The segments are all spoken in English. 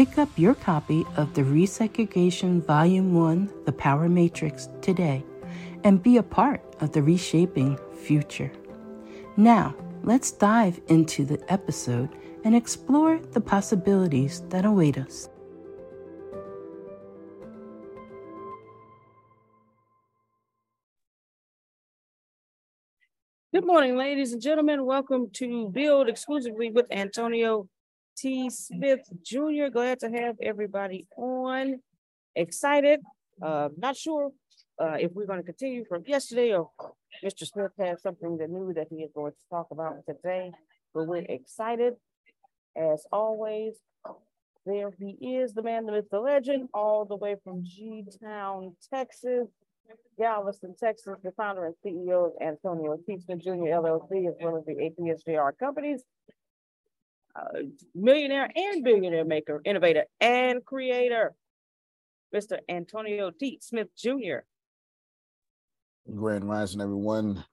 Pick up your copy of the Resegregation Volume 1 The Power Matrix today and be a part of the reshaping future. Now, let's dive into the episode and explore the possibilities that await us. Good morning, ladies and gentlemen. Welcome to Build exclusively with Antonio T. Smith Jr. Glad to have everybody on. Excited. Uh, not sure uh, if we're going to continue from yesterday or Mr. Smith has something that new that he is going to talk about today, but we're excited. As always, there he is, the man, the myth, the legend, all the way from G Town, Texas, Galveston, Texas, the founder and CEO of Antonio T. Smith Jr. LLC, as well as the ATSJR companies, millionaire and billionaire maker, innovator, and creator, Mr. Antonio T. Smith Jr. Grand Rising, everyone.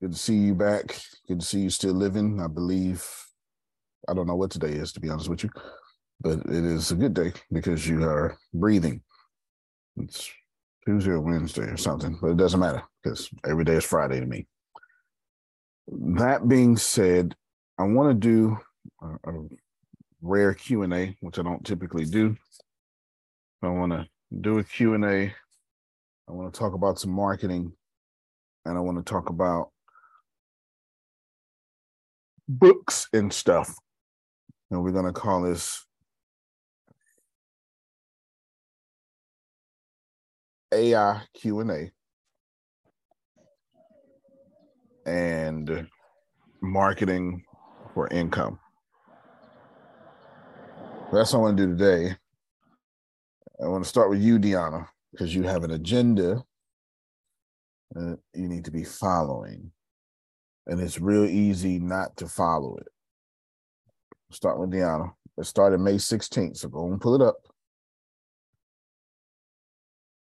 Good to see you back. Good to see you still living. I believe, I don't know what today is, to be honest with you, but it is a good day because you are breathing. It's Tuesday or Wednesday or something, but it doesn't matter because every day is Friday to me. That being said, I want to do a, a rare Q and A, which I don't typically do. I want to do a Q and A. I want to talk about some marketing, and I want to talk about books and stuff. And we're going to call this AI Q and A and marketing for income. That's what I want to do today. I want to start with you, Deanna, because you have an agenda that you need to be following. And it's real easy not to follow it. Start with Deanna. It started May 16th. So go and pull it up.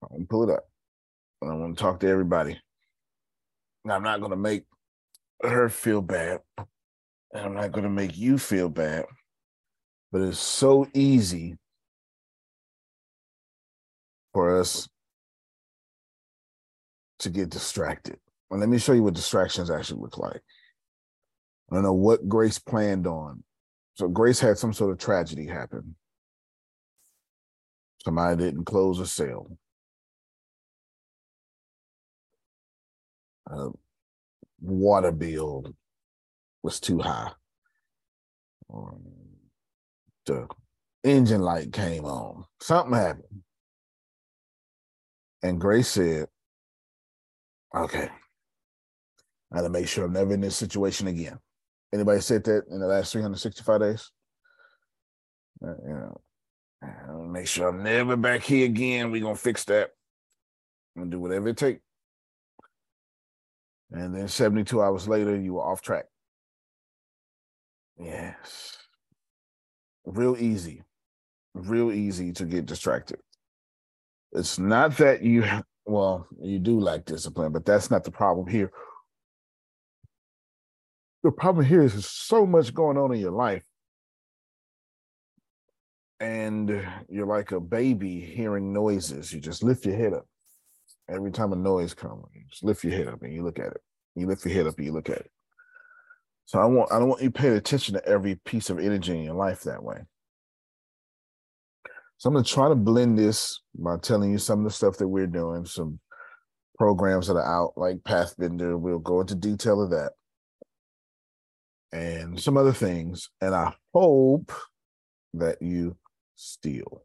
Go and pull it up. And I want to talk to everybody. Now, I'm not going to make her feel bad. And I'm not going to make you feel bad but it's so easy for us to get distracted. Let me show you what distractions actually look like. I don't know what Grace planned on, So Grace had some sort of tragedy happen. Somebody didn't close a sale. Water bill was too high. The engine light came on. Something happened. And Grace said, okay, I gotta make sure I'm never in this situation again. Anybody said that in the last 365 days? Uh, you know, make sure I'm never back here again. We're gonna fix that. I'm gonna do whatever it takes. And then 72 hours later, you were off track. Yes. Real easy. Real easy to get distracted. It's not that you, well, you do like discipline, but that's not the problem here. The problem here is there's so much going on in your life. And you're like a baby hearing noises. You just lift your head up every time a noise comes. You just lift your head up and you look at it. You lift your head up and you look at it. So I want I don't want you paying attention to every piece of energy in your life that way. So I'm gonna try to blend this by telling you some of the stuff that we're doing, some programs that are out, like Pathbender. We'll go into detail of that and some other things. And I hope that you steal.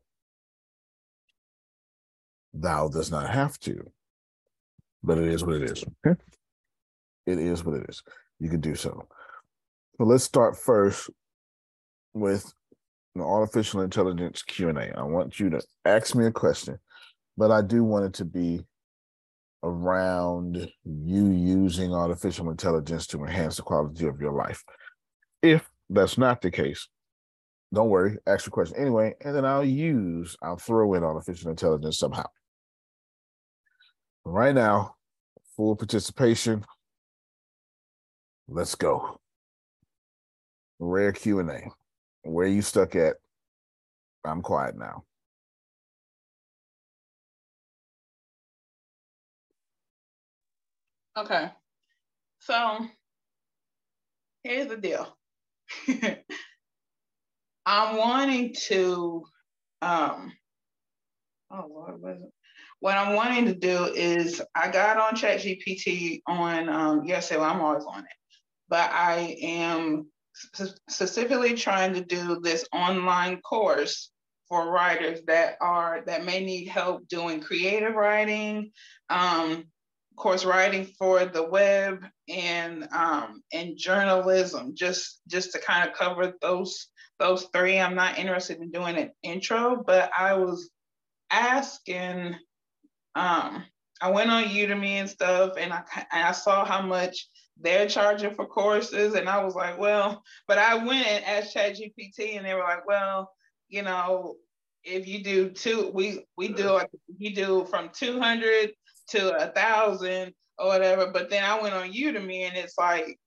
Thou does not have to, but it is what it is. Okay? It is what it is. You can do so. So let's start first with the artificial intelligence Q&A. I want you to ask me a question, but I do want it to be around you using artificial intelligence to enhance the quality of your life. If that's not the case, don't worry, ask your question anyway, and then I'll use, I'll throw in artificial intelligence somehow. Right now, full participation. Let's go. Rare Q&A. Where you stuck at? I'm quiet now. Okay. So here's the deal. I'm wanting to um oh Lord, what is it? What I'm wanting to do is I got on ChatGPT on um yesterday. Well, I'm always on it, but I am specifically trying to do this online course for writers that are that may need help doing creative writing um, course writing for the web and um, and journalism just just to kind of cover those those three. I'm not interested in doing an intro but i was asking um, i went on udemy and stuff and i i saw how much they're charging for courses. And I was like, well, but I went and asked ChatGPT and they were like, well, you know, if you do two, we we do like you do from 200 to a thousand or whatever. But then I went on Udemy and it's like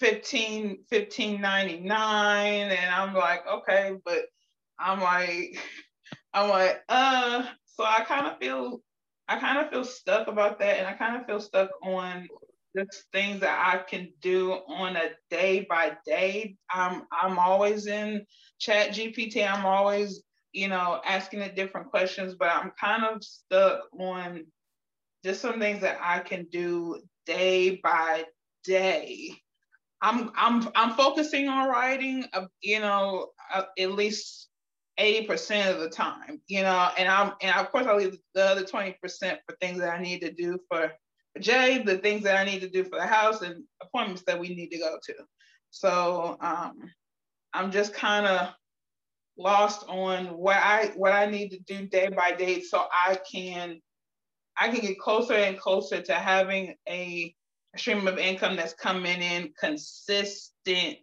15, 1599. And I'm like, okay, but I'm like, I'm like, uh, so I kind of feel I kind of feel stuck about that. And I kind of feel stuck on just things that I can do on a day by day. I'm I'm always in chat GPT. I'm always, you know, asking it different questions, but I'm kind of stuck on just some things that I can do day by day. I'm I'm I'm focusing on writing, uh, you know, uh, at least 80% of the time, you know, and I'm and of course I leave the other 20% for things that I need to do for Jay the things that I need to do for the house and appointments that we need to go to. So um, I'm just kind of lost on what I what I need to do day by day so I can I can get closer and closer to having a stream of income that's coming in consistently.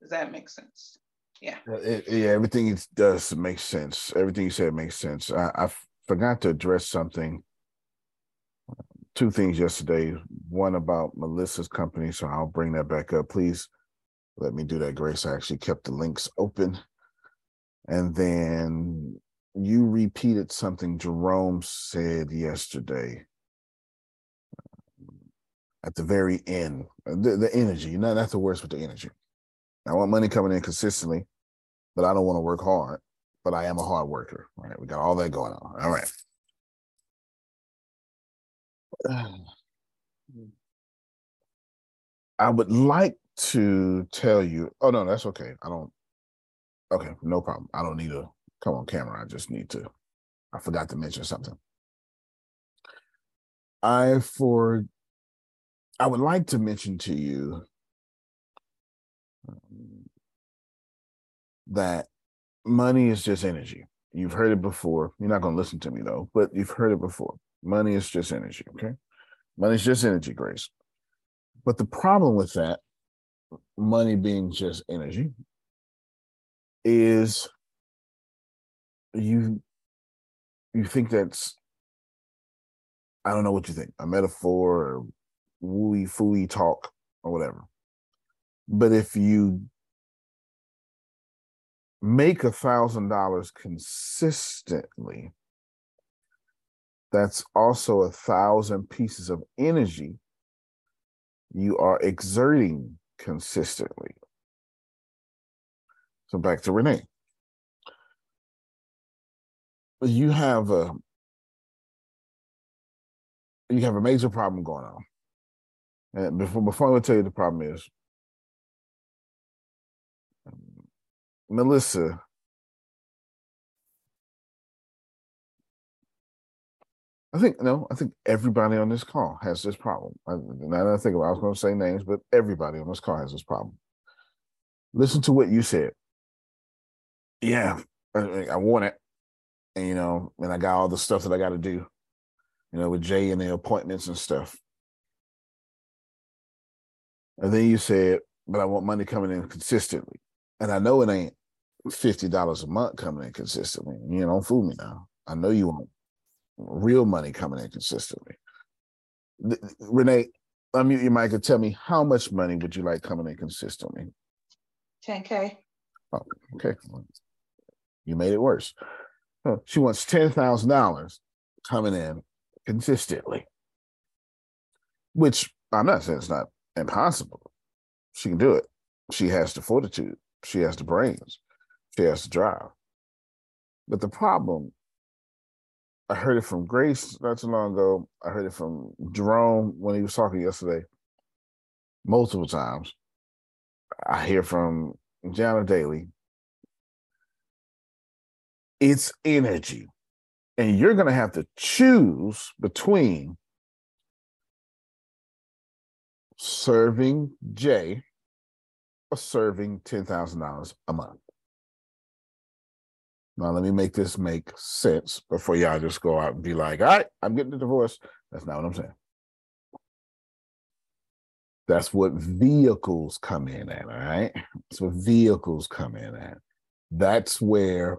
Does that make sense? Yeah. It, yeah, everything does make sense. Everything you said makes sense. I, I forgot to address something two things yesterday. One about Melissa's company, so I'll bring that back up. Please let me do that, Grace. I actually kept the links open. And then you repeated something Jerome said yesterday at the very end. The, the energy, not, the words, but the energy. I want money coming in consistently, but I don't want to work hard. But I am a hard worker. Right, we got all that going on. All right. I would like to tell you. Oh no, that's okay. I don't. Okay, no problem. I don't need to come on camera. I just need to. I forgot to mention something. I for. I would like to mention to you um, that money is just energy. You've heard it before. You're not going to listen to me though, but you've heard it before. Money is just energy. Okay. Money is just energy, Grace. But the problem with that, money being just energy, is you you think that's I don't know what you think, a metaphor or wooey fooey talk or whatever. But if you make a thousand dollars consistently, that's also a thousand pieces of energy you are exerting consistently. So back to Renee. You have a you have a major problem going on. And before before I tell you the problem is, um, Melissa I think no, I think everybody on this call has this problem. I, now that I think about, it, I was going to say names, but everybody on this call has this problem. Listen to what you said. Yeah, I, I want it, and you know, and I got all the stuff that I got to do, you know, with Jay and the appointments and stuff. And then you said, but I want money coming in consistently, and I know it ain't fifty dollars a month coming in consistently. You don't fool me now. I know you won't real money coming in consistently. Renee, unmute your mic and tell me how much money would you like coming in consistently? 10K. Oh, okay. You made it worse. She wants $10,000 coming in consistently, which I'm not saying it's not impossible. She can do it. She has the fortitude, she has the brains, she has the drive. But the problem I heard it from Grace not too long ago. I heard it from Jerome when he was talking yesterday, multiple times. I hear from Jana Daly. It's energy. And you're going to have to choose between serving Jay or serving $10,000 a month. Now, let me make this make sense before y'all just go out and be like, all right, I'm getting a divorce. That's not what I'm saying. That's what vehicles come in at, all right? That's what vehicles come in at. That's where,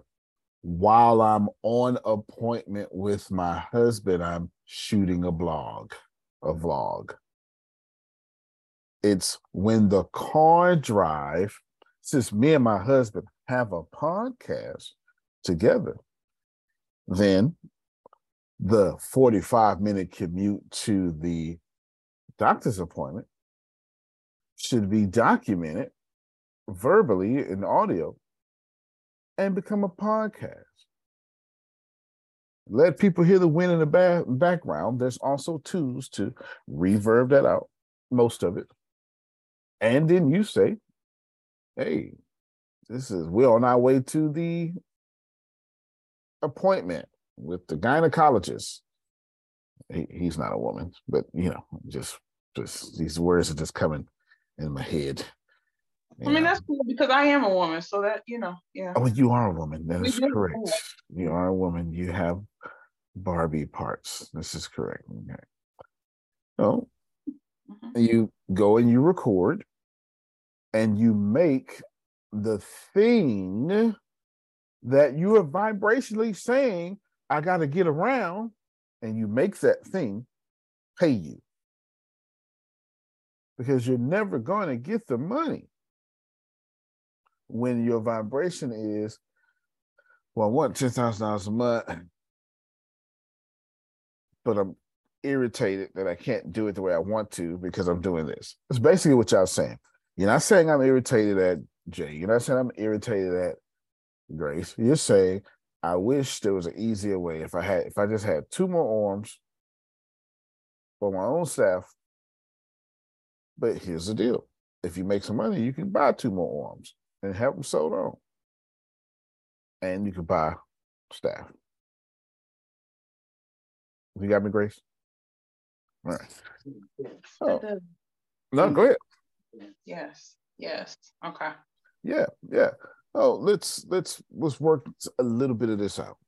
while I'm on appointment with my husband, I'm shooting a blog, a vlog. It's when the car drive, since me and my husband have a podcast, together, then the 45 minute commute to the doctor's appointment should be documented verbally in audio and become a podcast. Let people hear the wind in the back background. There's also tools to reverb that out, most of it. And then you say, hey, this is we're on our way to the appointment with the gynecologist. He, he's not a woman, but you know, just just these words are just coming in my head. I mean, know. that's cool because I am a woman, so that you know, yeah. Oh, you are a woman. That is correct. You are a woman. You have Barbie parts. This is correct. Okay. So mm-hmm. you go and you record, and you make the thing that you are vibrationally saying, I got to get around, and you make that thing pay you. Because you're never going to get the money when your vibration is, well, I want $10,000 a month, but I'm irritated that I can't do it the way I want to because I'm doing this. It's basically what y'all saying. You're not saying I'm irritated at Jay. You're not saying I'm irritated at Grace. You're saying I wish there was an easier way. If I had, if I just had two more arms for my own staff. But here's the deal: if you make some money, you can buy two more arms and have them sold on, and you can buy staff. You got me, Grace? All right. Oh. No, go ahead. Yes. Yes. Okay. Yeah. Yeah. Oh, let's let's let's work a little bit of this out.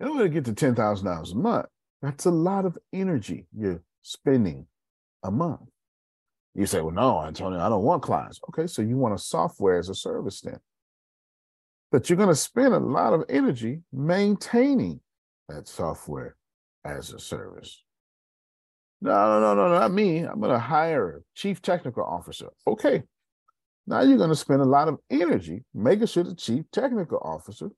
In order to get to ten thousand dollars a month, that's a lot of energy you're spending a month. You say, "Well, no, Antonio, I don't want clients." Okay, so you want a software as a service then, but you're going to spend a lot of energy maintaining that software as a service. No, no, no, no, not me. I'm going to hire a chief technical officer. Okay. Now you're going to spend a lot of energy making sure the chief technical officer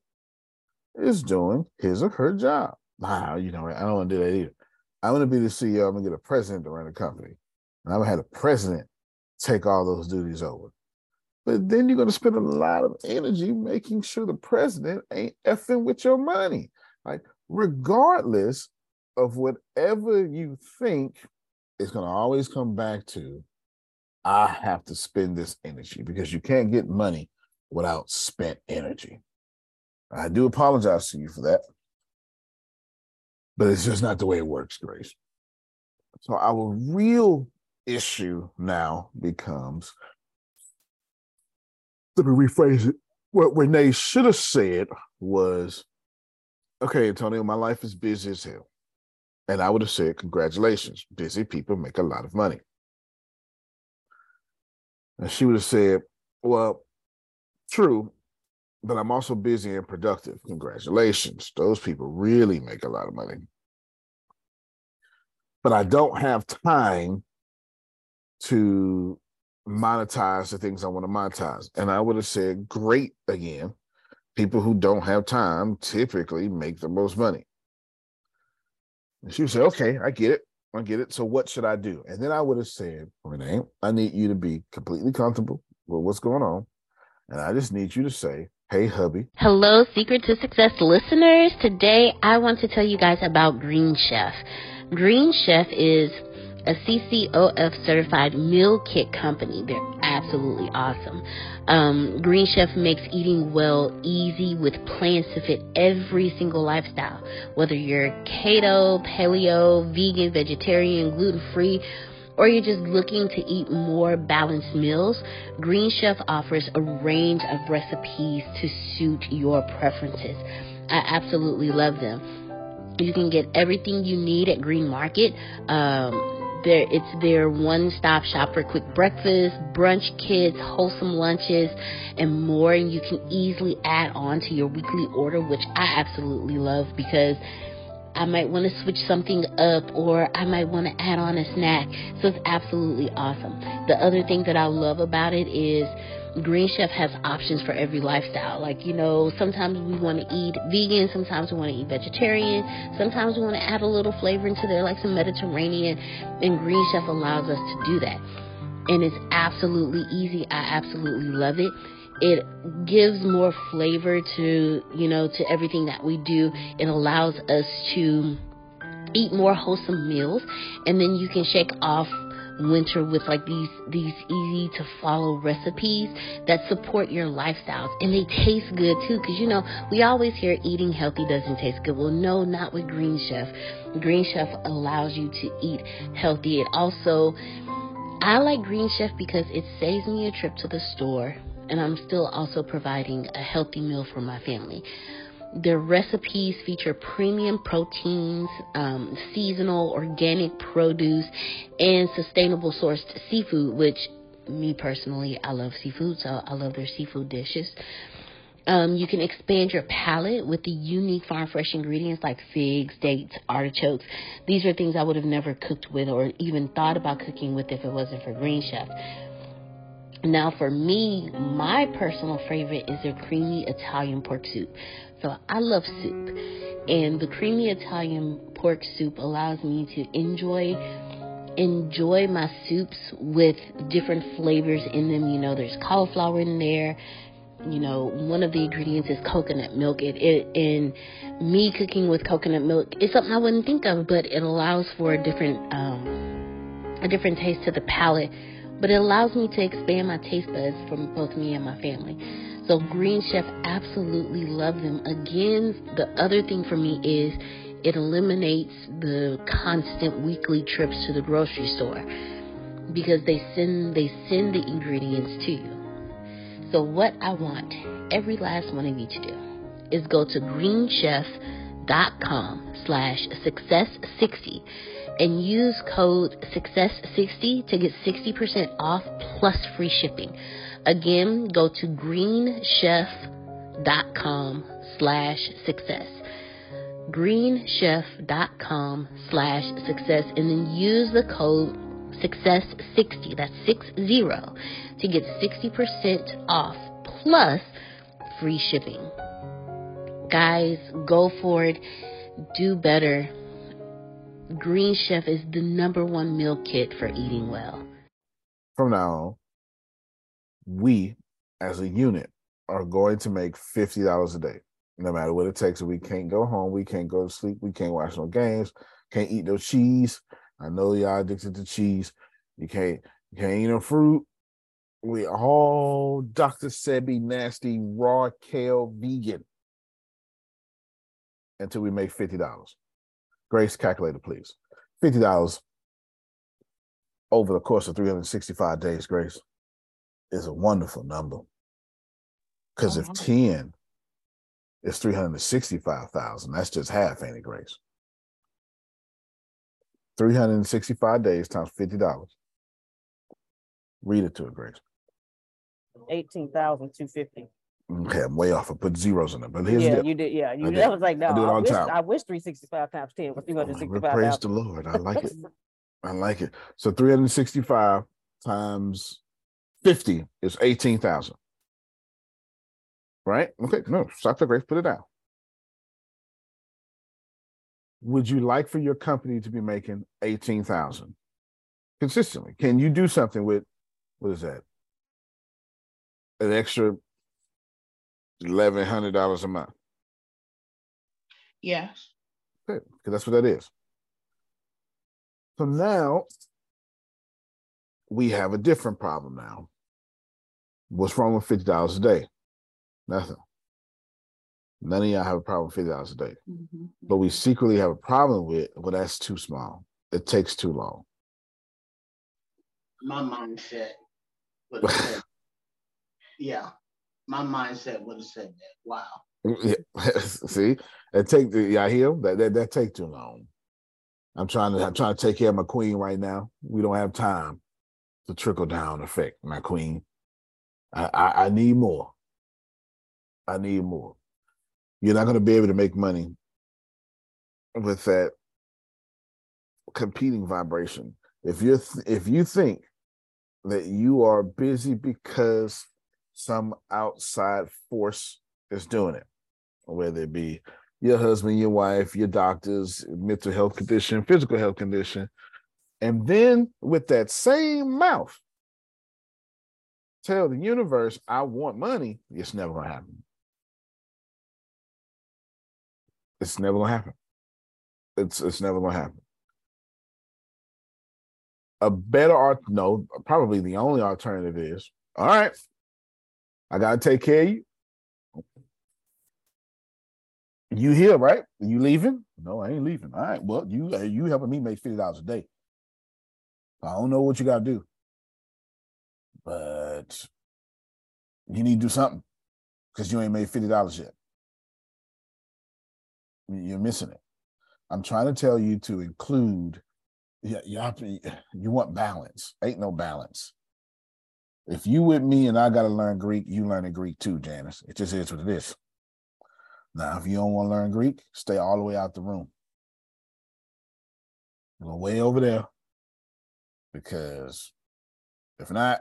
is doing his or her job. Wow, you know, I don't want to do that either. I'm going to be the CEO. I'm going to get a president to run the company. And I'm going to have the president take all those duties over. But then you're going to spend a lot of energy making sure the president ain't effing with your money. Like, regardless of whatever you think, it's going to always come back to I have to spend this energy because you can't get money without spent energy. I do apologize to you for that, but it's just not the way it works, Grace. So, our real issue now becomes let me rephrase it. What Renee should have said was, okay, Antonio, my life is busy as hell. And I would have said, congratulations, busy people make a lot of money. And she would have said, well, true, but I'm also busy and productive. Congratulations. Those people really make a lot of money. But I don't have time to monetize the things I want to monetize. And I would have said, great again. People who don't have time typically make the most money. And she would say, okay, I get it. I get it. So what should I do? And then I would have said, Renee, I need you to be completely comfortable with what's going on. And I just need you to say, Hey, hubby. Hello, Secret to Success listeners. Today I want to tell you guys about Green Chef. Green Chef is a CCOF certified meal kit company. They're absolutely awesome. Um, Green Chef makes eating well easy with plans to fit every single lifestyle. Whether you're keto, paleo, vegan, vegetarian, gluten free, or you're just looking to eat more balanced meals, Green Chef offers a range of recipes to suit your preferences. I absolutely love them. You can get everything you need at Green Market. Um, their, it's their one-stop shop for quick breakfast, brunch kits, wholesome lunches, and more. And you can easily add on to your weekly order, which I absolutely love because I might want to switch something up or I might want to add on a snack. So it's absolutely awesome. The other thing that I love about it is Green Chef has options for every lifestyle. Like, you know, sometimes we want to eat vegan, sometimes we want to eat vegetarian, sometimes we want to add a little flavor into there, like some Mediterranean, and Green Chef allows us to do that. And it's absolutely easy. I absolutely love it. It gives more flavor to, you know, to everything that we do. It allows us to eat more wholesome meals, and then you can shake off winter with like these these easy to follow recipes that support your lifestyles. And they taste good too because you know we always hear eating healthy doesn't taste good. Well no not with green chef. Green chef allows you to eat healthy. It also i like green chef because it saves me a trip to the store and i'm still also providing a healthy meal for my family their recipes feature premium proteins, um, seasonal organic produce, and sustainable sourced seafood, which me personally, I love seafood, so I love their seafood dishes. Um, you can expand your palate with the unique farm fresh ingredients like figs, dates, artichokes. These are things I would have never cooked with or even thought about cooking with if it wasn't for Green Chef. Now, for me, my personal favorite is their creamy Italian pork soup. So I love soup. And the creamy Italian pork soup allows me to enjoy enjoy my soups with different flavors in them. You know, there's cauliflower in there. You know, one of the ingredients is coconut milk. It, it and me cooking with coconut milk is something I wouldn't think of, but it allows for a different um, a different taste to the palate. But it allows me to expand my taste buds for both me and my family. So Green Chef absolutely love them. Again, the other thing for me is it eliminates the constant weekly trips to the grocery store because they send they send the ingredients to you. So what I want every last one of you to do is go to greenchef.com slash success60 and use code success60 to get 60% off plus free shipping. Again, go to greenchef.com slash success. Greenchef.com slash success and then use the code success60 that's 60 to get 60% off plus free shipping. Guys go for it. Do better. Green chef is the number one meal kit for eating well. From now on we as a unit are going to make $50 a day no matter what it takes. We can't go home. We can't go to sleep. We can't watch no games. Can't eat no cheese. I know y'all addicted to cheese. You can't you can't eat no fruit. We all Dr. Sebi nasty raw kale vegan until we make fifty dollars. Grace, calculator, please. Fifty dollars over the course of 365 days, Grace, is a wonderful number. Because if uh-huh. 10 it's 365,000. That's just half, ain't it, Grace? 365 days times $50. Read it to her, Grace. 18,250. Okay, I'm way off. I put zeros in it, but here's yeah, the you did. Yeah, you. That was like no. I I, wish, time. I wish 365 times 10 was 365. Praise the Lord. I like it. I like it. So 365 times 50 is 18,000. Right? Okay, no, stop the Grace, put it down. Would you like for your company to be making 18,000 consistently? Can you do something with what is that? An extra eleven hundred dollars a month. Yes. Good, because that's what that is. So now we have a different problem now. What's wrong with fifty dollars a day? Nothing. None of y'all have a problem with fifty dollars a day. Mhm. But we secretly have a problem with well, that's too small. It takes too long. my mindset would have said, yeah, my mindset would have said that. Wow. Yeah. See, it take the y'all hear that, that that take too long. I'm trying to I'm trying to take care of my queen right now. We don't have time to trickle down effect, my queen. I, I, I need more. I need more. You're not going to be able to make money with that competing vibration. If you are if you think that you are busy because some outside force is doing it, whether it be your husband, your wife, your doctors, mental health condition, physical health condition, and then with that same mouth, tell the universe, I want money, it's never gonna happen. It's never gonna happen. It's it's never gonna happen. A better art no, probably the only alternative is all right, I gotta take care of you. You here, right? You leaving? No, I ain't leaving. All right. Well, you you helping me make fifty dollars a day. I don't know what you gotta do, but you need to do something because you ain't made fifty dollars yet. You're missing it. I'm trying to tell you to include. Yeah, you to. You want balance. Ain't no balance. If you with me and I got to learn Greek, you learning Greek too, Janice. It just is what it is. Now, if you don't want to learn Greek, stay all the way out the room. Go way over there. Because if not,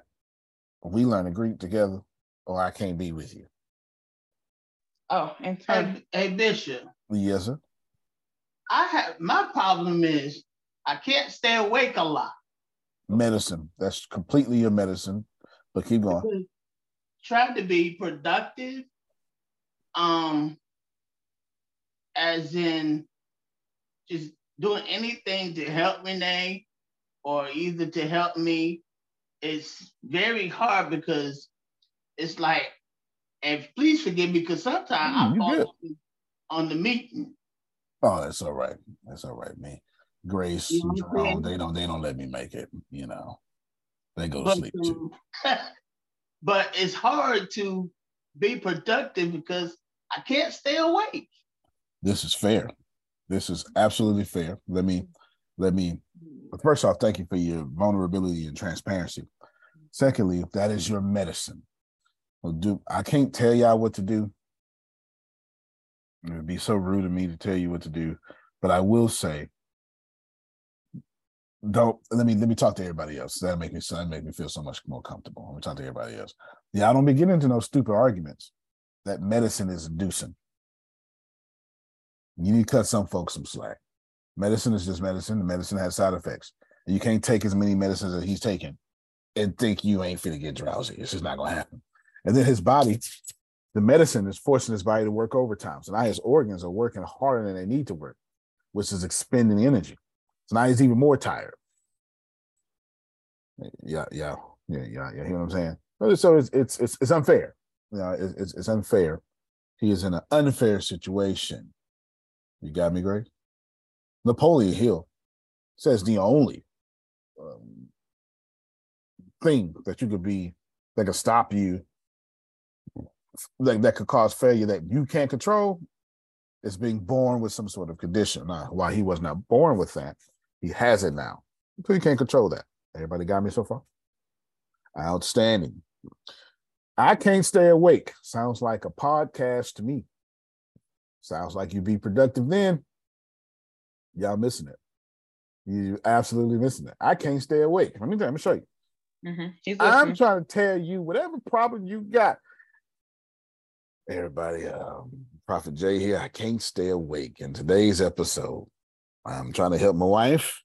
we learn to Greek together, or I can't be with you. Oh, and term, Hey, hey Bishop, Yes, sir. I have my problem is I can't stay awake a lot. medicine. That's completely your medicine. But keep going. Try to be productive. Um, as in just doing anything to help Renee or either to help me. It's very hard because it's like, and please forgive me because sometimes mm, I fall on the meeting. Oh, that's all right. That's all right, man. Grace, you know they don't they don't let me make it, you know. They go to but, sleep too. Um, but it's hard to be productive because I can't stay awake. This is fair. This is absolutely fair. Let me let me first off, thank you for your vulnerability and transparency. Secondly, if that is your medicine, well, do I can't tell y'all what to do. It would be so rude of me to tell you what to do, but I will say, don't let me let me talk to everybody else. That'll make me that make me feel so much more comfortable. Let me talk to everybody else. Yeah, I don't be getting into no stupid arguments that medicine is inducing. You need to cut some folks some slack. Medicine is just medicine. The medicine has side effects. You can't take as many medicines as he's taking and think you ain't finna get drowsy. It's just not gonna happen. And then his body, the medicine is forcing his body to work overtime. So now his organs are working harder than they need to work, which is expending energy. So now he's even more tired. Yeah, yeah, yeah, yeah. Yeah. You hear what I'm saying? So it's it's it's, it's unfair. You know, it's, it's unfair. He is in an unfair situation. You got me, Greg? Napoleon Hill says the only thing that you could be that could stop you that, that could cause failure that you can't control is being born with some sort of condition. Now, he was not born with that, he has it now. So he can't control that. Everybody got me so far? Outstanding. I can't stay awake. Sounds like a podcast to me. Sounds like you'd be productive then. Y'all missing it. You absolutely missing it. I can't stay awake. Let me, let me show you. Mm-hmm. I'm trying to tell you whatever problem you got. Everybody, um, Prophet Jay here. I can't stay awake. In today's episode, I'm trying to help my wife,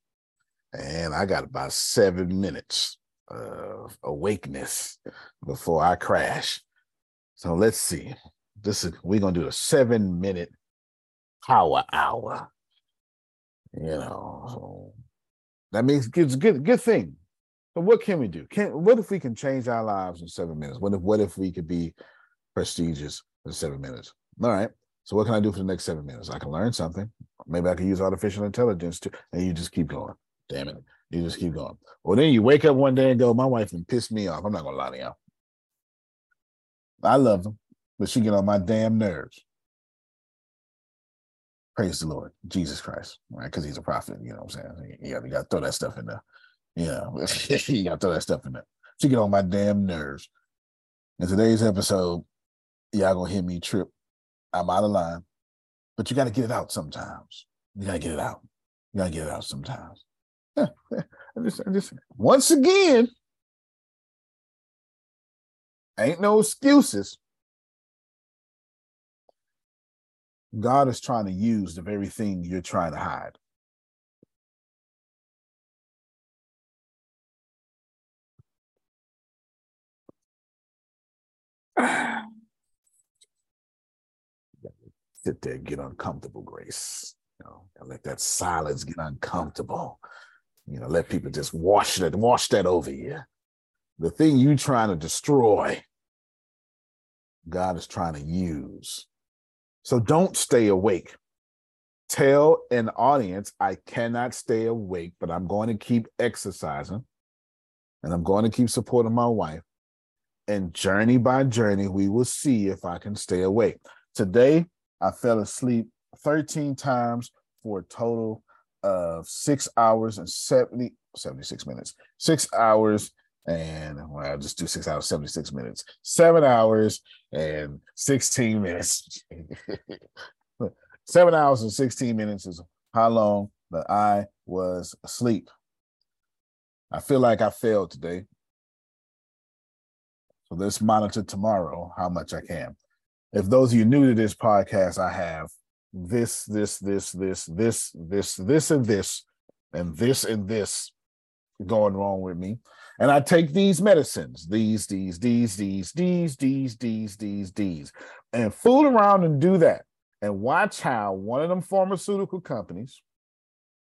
and I got about seven minutes of awakeness before I crash. So let's see. This is we're gonna do a seven minute power hour. You know, so that means it's good good thing. But what can we do? Can what if we can change our lives in seven minutes? What if what if we could be prestigious in seven minutes? All right. So what can I do for the next seven minutes? I can learn something. Maybe I can use artificial intelligence to, and you just keep going. Damn it. You just keep going. Well, then you wake up one day and go, my wife can piss me off. I'm not gonna lie to y'all. I love them, but she get on my damn nerves. Praise the Lord, Jesus Christ, right? Because he's a prophet, you know what I'm saying? You got, you got to throw that stuff in there. Yeah, you got to throw that stuff in there. She get on my damn nerves. In today's episode, y'all gonna hear me trip. I'm out of line, but you got to get it out sometimes. You got to get it out. You got to get it out sometimes. I just, I just, once again, ain't no excuses. God is trying to use the very thing you're trying to hide. Sit there, get uncomfortable, Grace. You know, let that silence get uncomfortable. You know, let people just wash that, wash that over you. The thing you trying to destroy, God is trying to use so don't stay awake. Tell an audience, I cannot stay awake, but I'm going to keep exercising and I'm going to keep supporting my wife. And journey by journey, we will see if I can stay awake. Today, I fell asleep 13 times for a total of six hours and 70, 76 minutes, six hours and well, I'll just do six hours, 76 minutes, seven hours and 16 minutes. seven hours and 16 minutes is how long that I was asleep. I feel like I failed today. So let's monitor tomorrow how much I can. If those of you new to this podcast, I have this, this, this, this, this, this, this, and this, and this and this going wrong with me. And I take these medicines, these, these, these, these, these, these, these, these, these, and fool around and do that. And watch how one of them pharmaceutical companies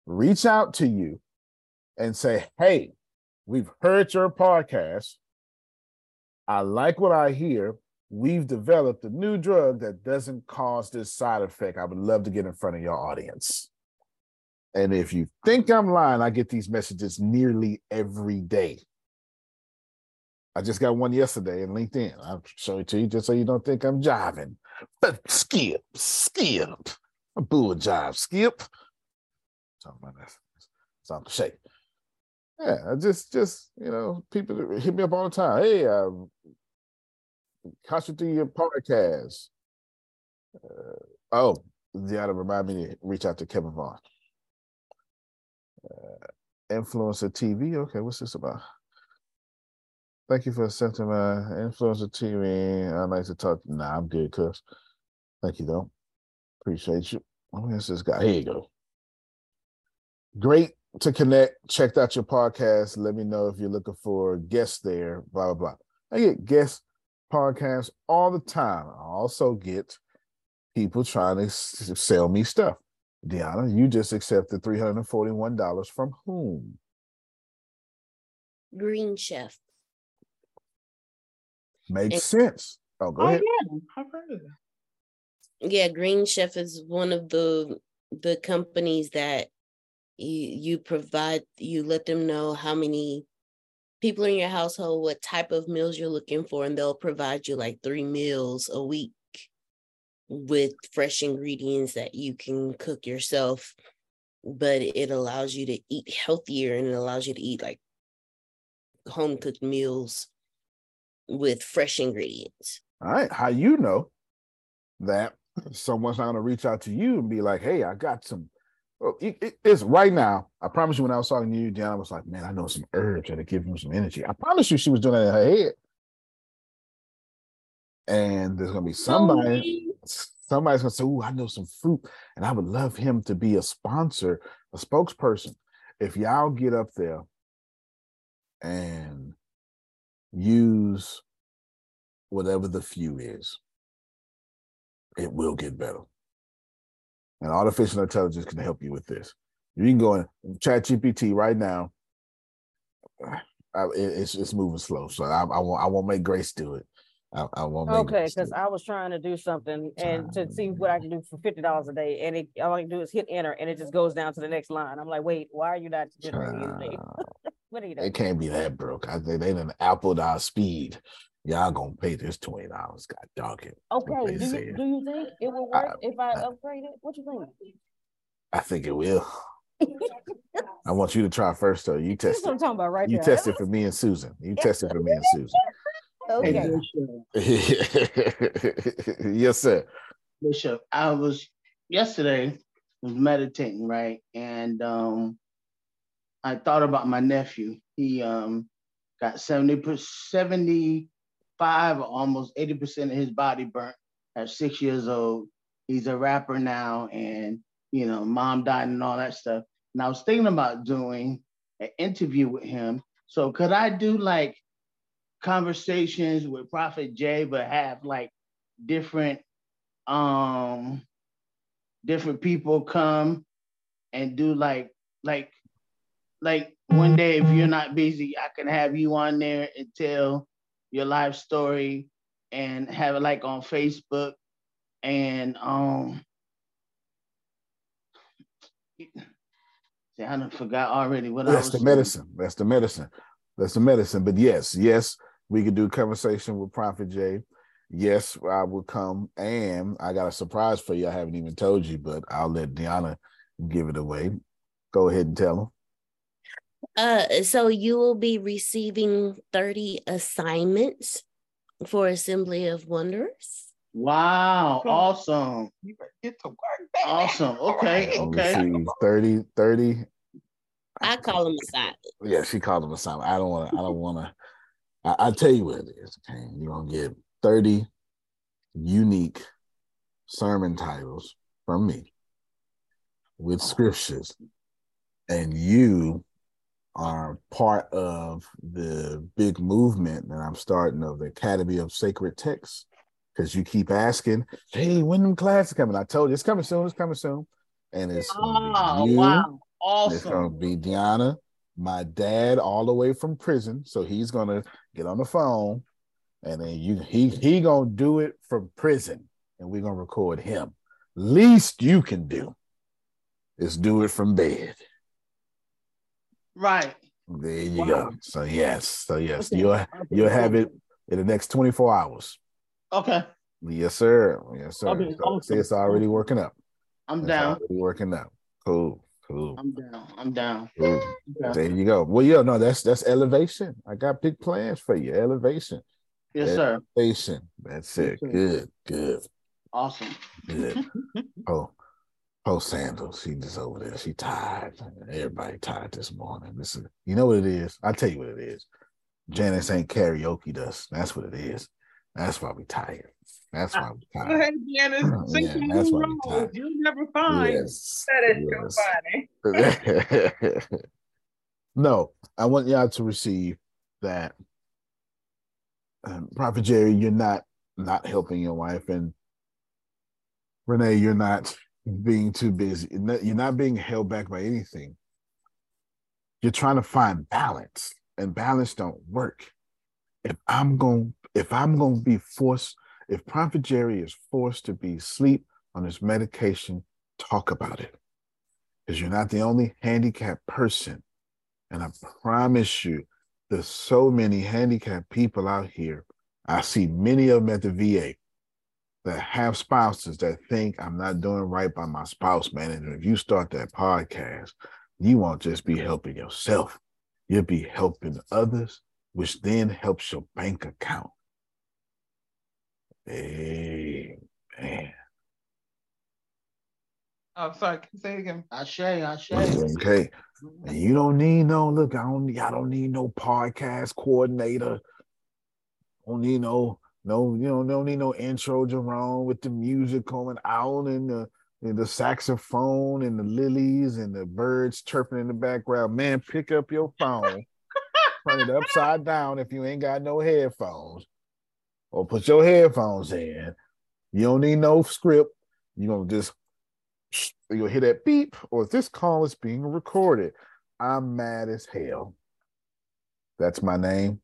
reach out to you and say, Hey, we've heard your podcast. I like what I hear. We've developed a new drug that doesn't cause this side effect. I would love to get in front of your audience. And if you think I'm lying, I get these messages nearly every day. I just got one yesterday in LinkedIn. I'll show it to you just so you don't think I'm jiving. But skip, skip. A a jive, skip. Talking about that. Something to shake. Yeah, just just you know, people hit me up all the time. Hey, catch you through your podcast. Uh, oh, Deanna remind me to reach out to Kevin Vaughn. Uh, influencer TV. Okay, what's this about? Thank you for accepting my influencer TV. I'd like to talk. Nah, I'm good, cuz. Thank you, though. Appreciate you. Oh, yes, this guy. Here you go. Great to connect. Checked out your podcast. Let me know if you're looking for guests there. Blah blah blah. I get guest podcasts all the time. I also get people trying to sell me stuff. Deanna, you just accepted $341 from whom? Green Chef. Makes And- sense. Oh, go Oh ahead. yeah, I've heard of that. Yeah, Green Chef is one of the the companies that you you provide you let them know how many people in your household, what type of meals you're looking for, and they'll provide you like three meals a week with fresh ingredients that you can cook yourself. But it allows you to eat healthier and it allows you to eat like home cooked meals with fresh ingredients. All right. How you know that someone's not going to reach out to you and be like, hey, I got some. Oh, it- it's right now. I promise you, when I was talking to you, Deanna was like, man, I know some herbs that'll give him some energy. I promise you, she was doing that in her head. And there's to be somebody, somebody's to say, oh, I know some fruit, and I would love him to be a sponsor, a spokesperson. If y'all get up there and use whatever the few is, it will get better. And artificial intelligence can help you with this. You can go in chat GPT right now. I, it- it's it's moving slow, so I, I won't I won't make Grace do it. I, I won't make Okay, because. I was trying to do something and to see what I can do for fifty dollars a day, and it, all I can do is hit enter, and it just goes down to the next line. I'm like, wait, why are you not generating anything? What are you doing? It can't be that broke. I think they done appled our speed. Y'all gonna pay this twenty dollars. God dog it. Okay, do you, do you think it will I- work if I I- upgrade it? What you think? I think it will. I want you to try first though. You That's test what I'm talking about right You there. test it for me and Susan. You test it for me and Susan. Okay. Bishop, yes, sir. Bishop, I was yesterday was meditating, right? And um I thought about my nephew. He um got 70 75 or almost 80% of his body burnt at six years old. He's a rapper now, and you know, mom died and all that stuff. And I was thinking about doing an interview with him. So could I do like conversations with Prophet Jay, but have like different um different people come and do like like like one day if you're not busy i can have you on there and tell your life story and have it like on facebook and um see, i done forgot already what i That's the medicine. That's the medicine. That's the medicine. But yes, yes, we could do conversation with Prophet Jay. Yes, I will come. And I got a surprise for you. I haven't even told you, but I'll let Deanna give it away. Go ahead and tell them. Uh, so you will be receiving 30 assignments for Assembly of Wonders. wow awesome You better get to work. baby. awesome okay I'll okay 30, 30. I call them assignments. Yeah, she called them a sign. I don't want to, I don't want to. I'll tell you what it is. Okay. You're going to get 30 unique sermon titles from me with scriptures. And you are part of the big movement that I'm starting of the Academy of Sacred Texts. Because you keep asking, hey, when them classes coming? I told you it's coming soon, it's coming soon. And it's Oh, you, wow. it's gonna be Deanna, my dad, all the way from prison. So he's gonna get on the phone, and then you he he gonna do it from prison, and we're gonna record him. Least you can do is do it from bed. Right. There you Wow. go. So yes, so yes, Okay. you'll you'll have it in the next 24 hours. Okay. Yes, sir. Yes, sir. Okay, So, see, it's already working up. I'm It's down. already working out. Cool, cool, I'm down. I'm down. cool. Okay. There you go. Well, yeah, no, that's that's elevation. I got big plans for you. Elevation. Yes, sir. Elevation. That's it. Yes. Good, good, Awesome. good. oh, oh, Sandals. She just over there. She tired. Everybody tired this morning. This is, you know what it is? I'll tell you what it is. Janice ain't karaoke us. That's what it is. That's why we tired. That's why we Go tired. ahead, Janice. Sing Yeah, that's why we tired. You'll never find. Yes. That is so yes. funny. no, I want y'all to receive that. Um, Prophet Jerry, you're not not helping your wife, and Renee, you're not being too busy. You're not- being held back by anything. You're trying to find balance, and balance don't work. If I'm going, if I'm going to be forced, if Prophet Jerry is forced to be asleep on his medication, talk about it because you're not the only handicapped person. And I promise you, there's so many handicapped people out here. I see many of them at the VA that have spouses that think I'm not doing right by my spouse, man. And if you start that podcast, you won't just be helping yourself, you'll be helping others, which then helps your bank account. Amen. Oh, sorry. Say it again. Ashe, Ashe. Okay. And you don't need no look. I don't. I don't need no podcast coordinator. Don't need no no. You know, don't need no intro Jerome with the music coming out and the and the saxophone and the lilies and the birds chirping in the background. Man, pick up your phone, turn it upside down if you ain't got no headphones, or put your headphones in. You don't need no script. You gonna just you'll hear that beep, or this call is being recorded. I'm mad as hell. That's my name.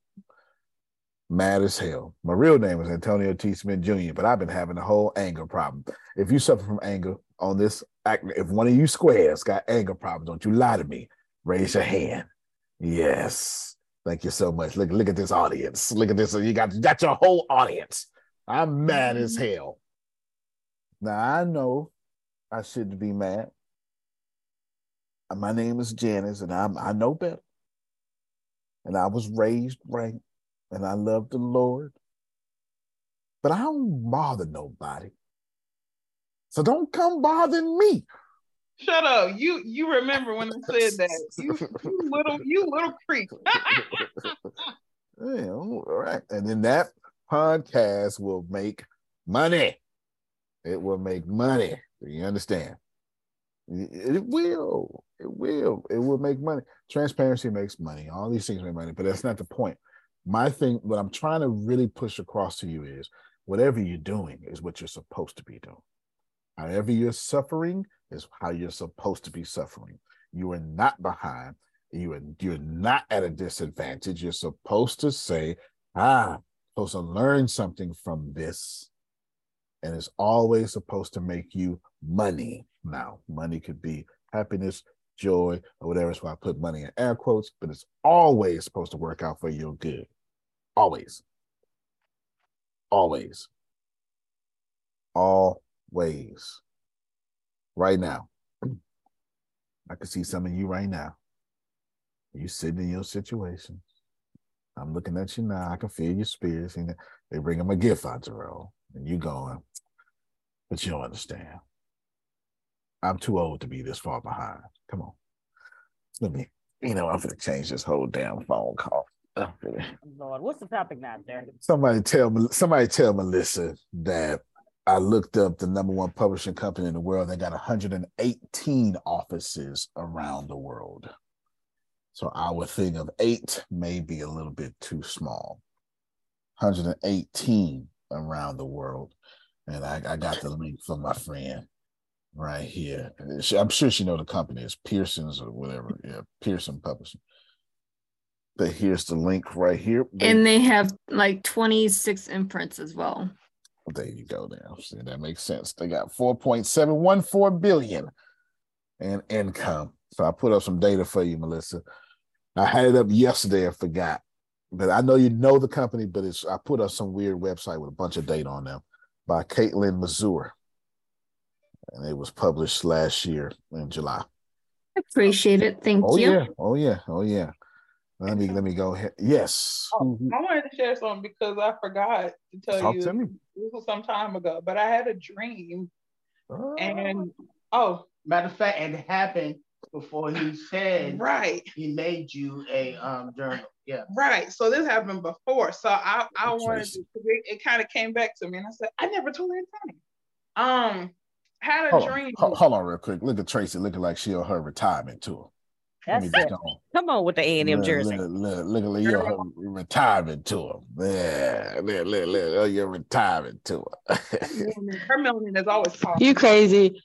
Mad as hell. My real name is Antonio T. Smith Jr., but I've been having a whole anger problem. If you suffer from anger on this act, if one of you squares got anger problems, don't you lie to me. Raise your hand. Yes. Thank you so much. Look, look at this audience. Look at this. You got, you got your whole audience. I'm mad as mm-hmm. hell. Now I know I shouldn't be mad. My name is Janice, and I'm I know better. And I was raised right, and I love the Lord. But I don't bother nobody. So don't come bothering me. Shut up. You you remember when I said that. You, you little you little creep. Yeah, all right. And then that podcast will make money. It will make money. Do you understand? It will. It will. It will make money. Transparency makes money. All these things make money, but that's not the point. My thing, what I'm trying to really push across to you is whatever you're doing is what you're supposed to be doing. However, you're suffering is how you're supposed to be suffering. You are not behind. You are you're not at a disadvantage. You're supposed to say, ah, supposed to learn something from this. And it's always supposed to make you money. Now, money could be happiness, joy, or whatever. Why I put money in air quotes, but it's always supposed to work out for your good. Always. Always. Always. Right now. I can see some of you right now. You sitting in your situation. I'm looking at you now. I can feel your spirits. And they bring them a gift out to roll. And you going, but you don't understand. I'm too old to be this far behind. Come on. Let me, you know, I'm gonna change this whole damn phone call. Lord, what's the topic now, there? Somebody tell me, somebody tell Melissa that I looked up the number one publishing company in the world. They got 118 offices around the world. So our thing of eight may be a little bit too small. 118 around the world. And I, I got the link from my friend right here. I'm sure she know the company is Pearson's or whatever. Yeah, Pearson Publishing. But here's the link right here. And they have like 26 imprints as well. There you go. There, see that makes sense. They got 4.714 billion in income. So I put up some data for you, Melissa. I had it up yesterday. I forgot, but I know you know the company. But it's I put up some weird website with a bunch of data on them by Caitlin Mazur, and it was published last year in July. Appreciate it. Thank oh, you. Yeah. Oh yeah. Oh yeah. Let me let me go ahead. Yes. Oh, I wanted to share something because I forgot to tell Talk you. To me. This was some time ago, but I had a dream, oh. and oh, matter of fact, it happened before he said right. He made you a um journal. Yeah. Right. So this happened before. So I I wanted to. It, it kind of came back to me, and I said I never told anybody. Um, had a hold dream. On, hold on, real quick. Look at Tracy looking like she owe her retirement to her. That's it. Come on with the A and M jersey. Look, look, look, look your retirement to him. Yeah, look, look, look, your retirement to her. her melanin is always popping. You crazy?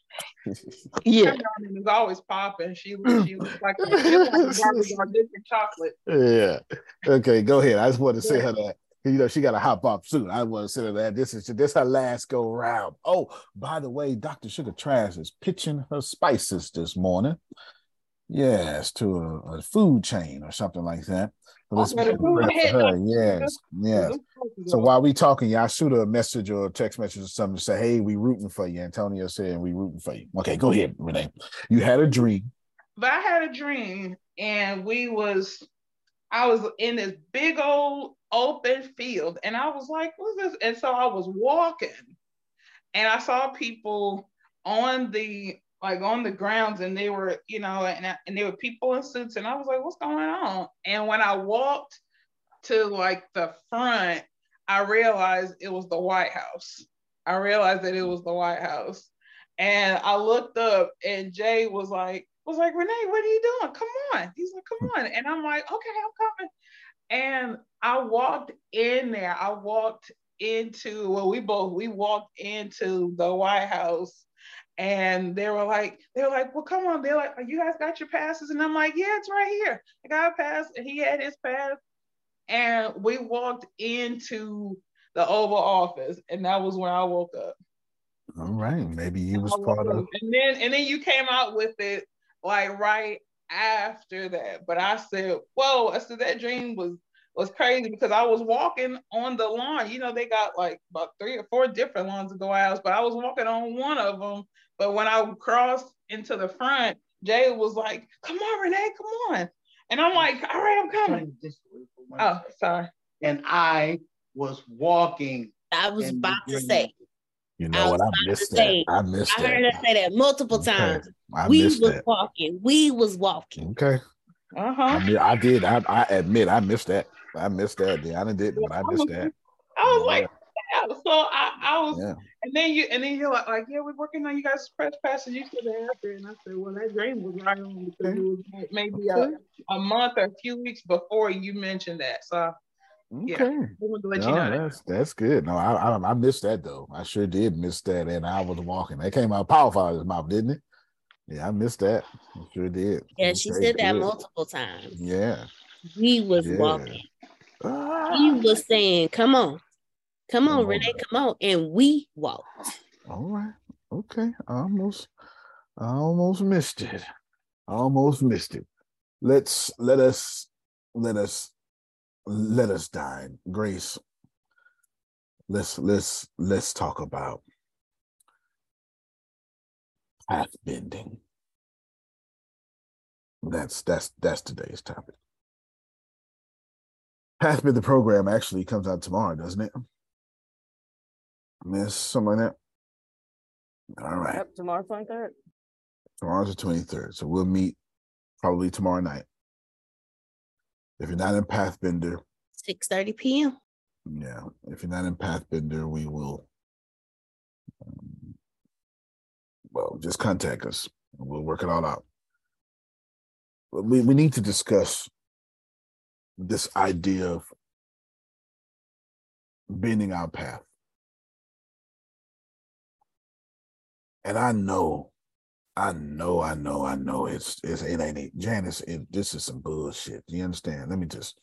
yeah, her melanin is always popping. She she looks like a, like different chocolate. Yeah. Okay, go ahead. I just want to say her that you know, she got a hop off soon. I want to say that this is this her last go round. Oh, by the way, Dr. Sugar Trash is pitching her spices this morning. Yes, to a, a food chain or something like that. But oh, let's for her. Yes, yes. So while we talking, y'all shoot a message or a text message or something to say, "Hey, we rooting for you." Antonio said, "We rooting for you." Okay, go ahead, Renee. You had a dream. But I had a dream, and we was, I was in this big old open field, and I was like, "What's this?" And so I was walking, and I saw people on the like on the grounds and they were, you know, and, and there were people in suits and I was like, what's going on? And when I walked to like the front, I realized it was the White House. I realized that it was the White House. And I looked up and Jay was like, was like, Renee, what are you doing? Come on. He's like, come on. And I'm like, okay, I'm coming. And I walked in there. I walked into, well, we both, we walked into the White House and they were like, they were like, well, come on. They're like, you guys got your passes? And I'm like, yeah, it's right here. I got a pass. And he had his pass. And we walked into the Oval Office, and that was when I woke up. All right, maybe you was part of. And then, and then you came out with it like right after that. But I said, whoa! I said that dream was was crazy because I was walking on the lawn. You know, they got like about three or four different lawns to go out, but I was walking on one of them. But when I crossed into the front, Jay was like, "Come on, Renee, come on," and I'm like, "All right, I'm coming." Oh, sorry. And I was walking. I was about to say. You know I what? I missed that. Say, I missed I that. I heard her say that multiple times. Okay. we was that. walking. We was walking. Okay. Uh-huh. I, mean, I did. I, I admit I missed that. I missed that. Deanna didn't, but I missed that. I was like, yeah. so I, I was, yeah. And then you, and then you're like, like, yeah, we're working on you guys' press passes. You said after, and I said, well, that dream was right on because it was maybe a, a month or a few weeks before you mentioned that. So. Okay. Yeah, no, you know that's that. that's good. No, I, I, I missed that though. I sure did miss that, and I was walking. That came out powerful out of his mouth, didn't it? Yeah, I missed that. I sure did. Yeah, she said that multiple times. Yeah. He was yeah. walking. Ah. He was saying, Come on, come on, Renee, come on. And we walked. All right. Okay. I almost I almost missed it. I almost missed it. Let's let us let us let us dine. Grace. Let's let's let's talk about path bending. That's that's that's today's topic. Path the program actually comes out tomorrow, doesn't it? Miss something like that. All right. Yep, tomorrow twenty third. Tomorrow's the twenty third, so we'll meet probably tomorrow night. If you're not in Pathbender, six thirty p.m. Yeah, if you're not in Pathbender, we will. Um, well, just contact us. And we'll work it all out. But we, we need to discuss this idea of bending our path. And I know, I know, I know, I know it's, it's it ain't it. Janice, it, this is some bullshit. You understand? Let me just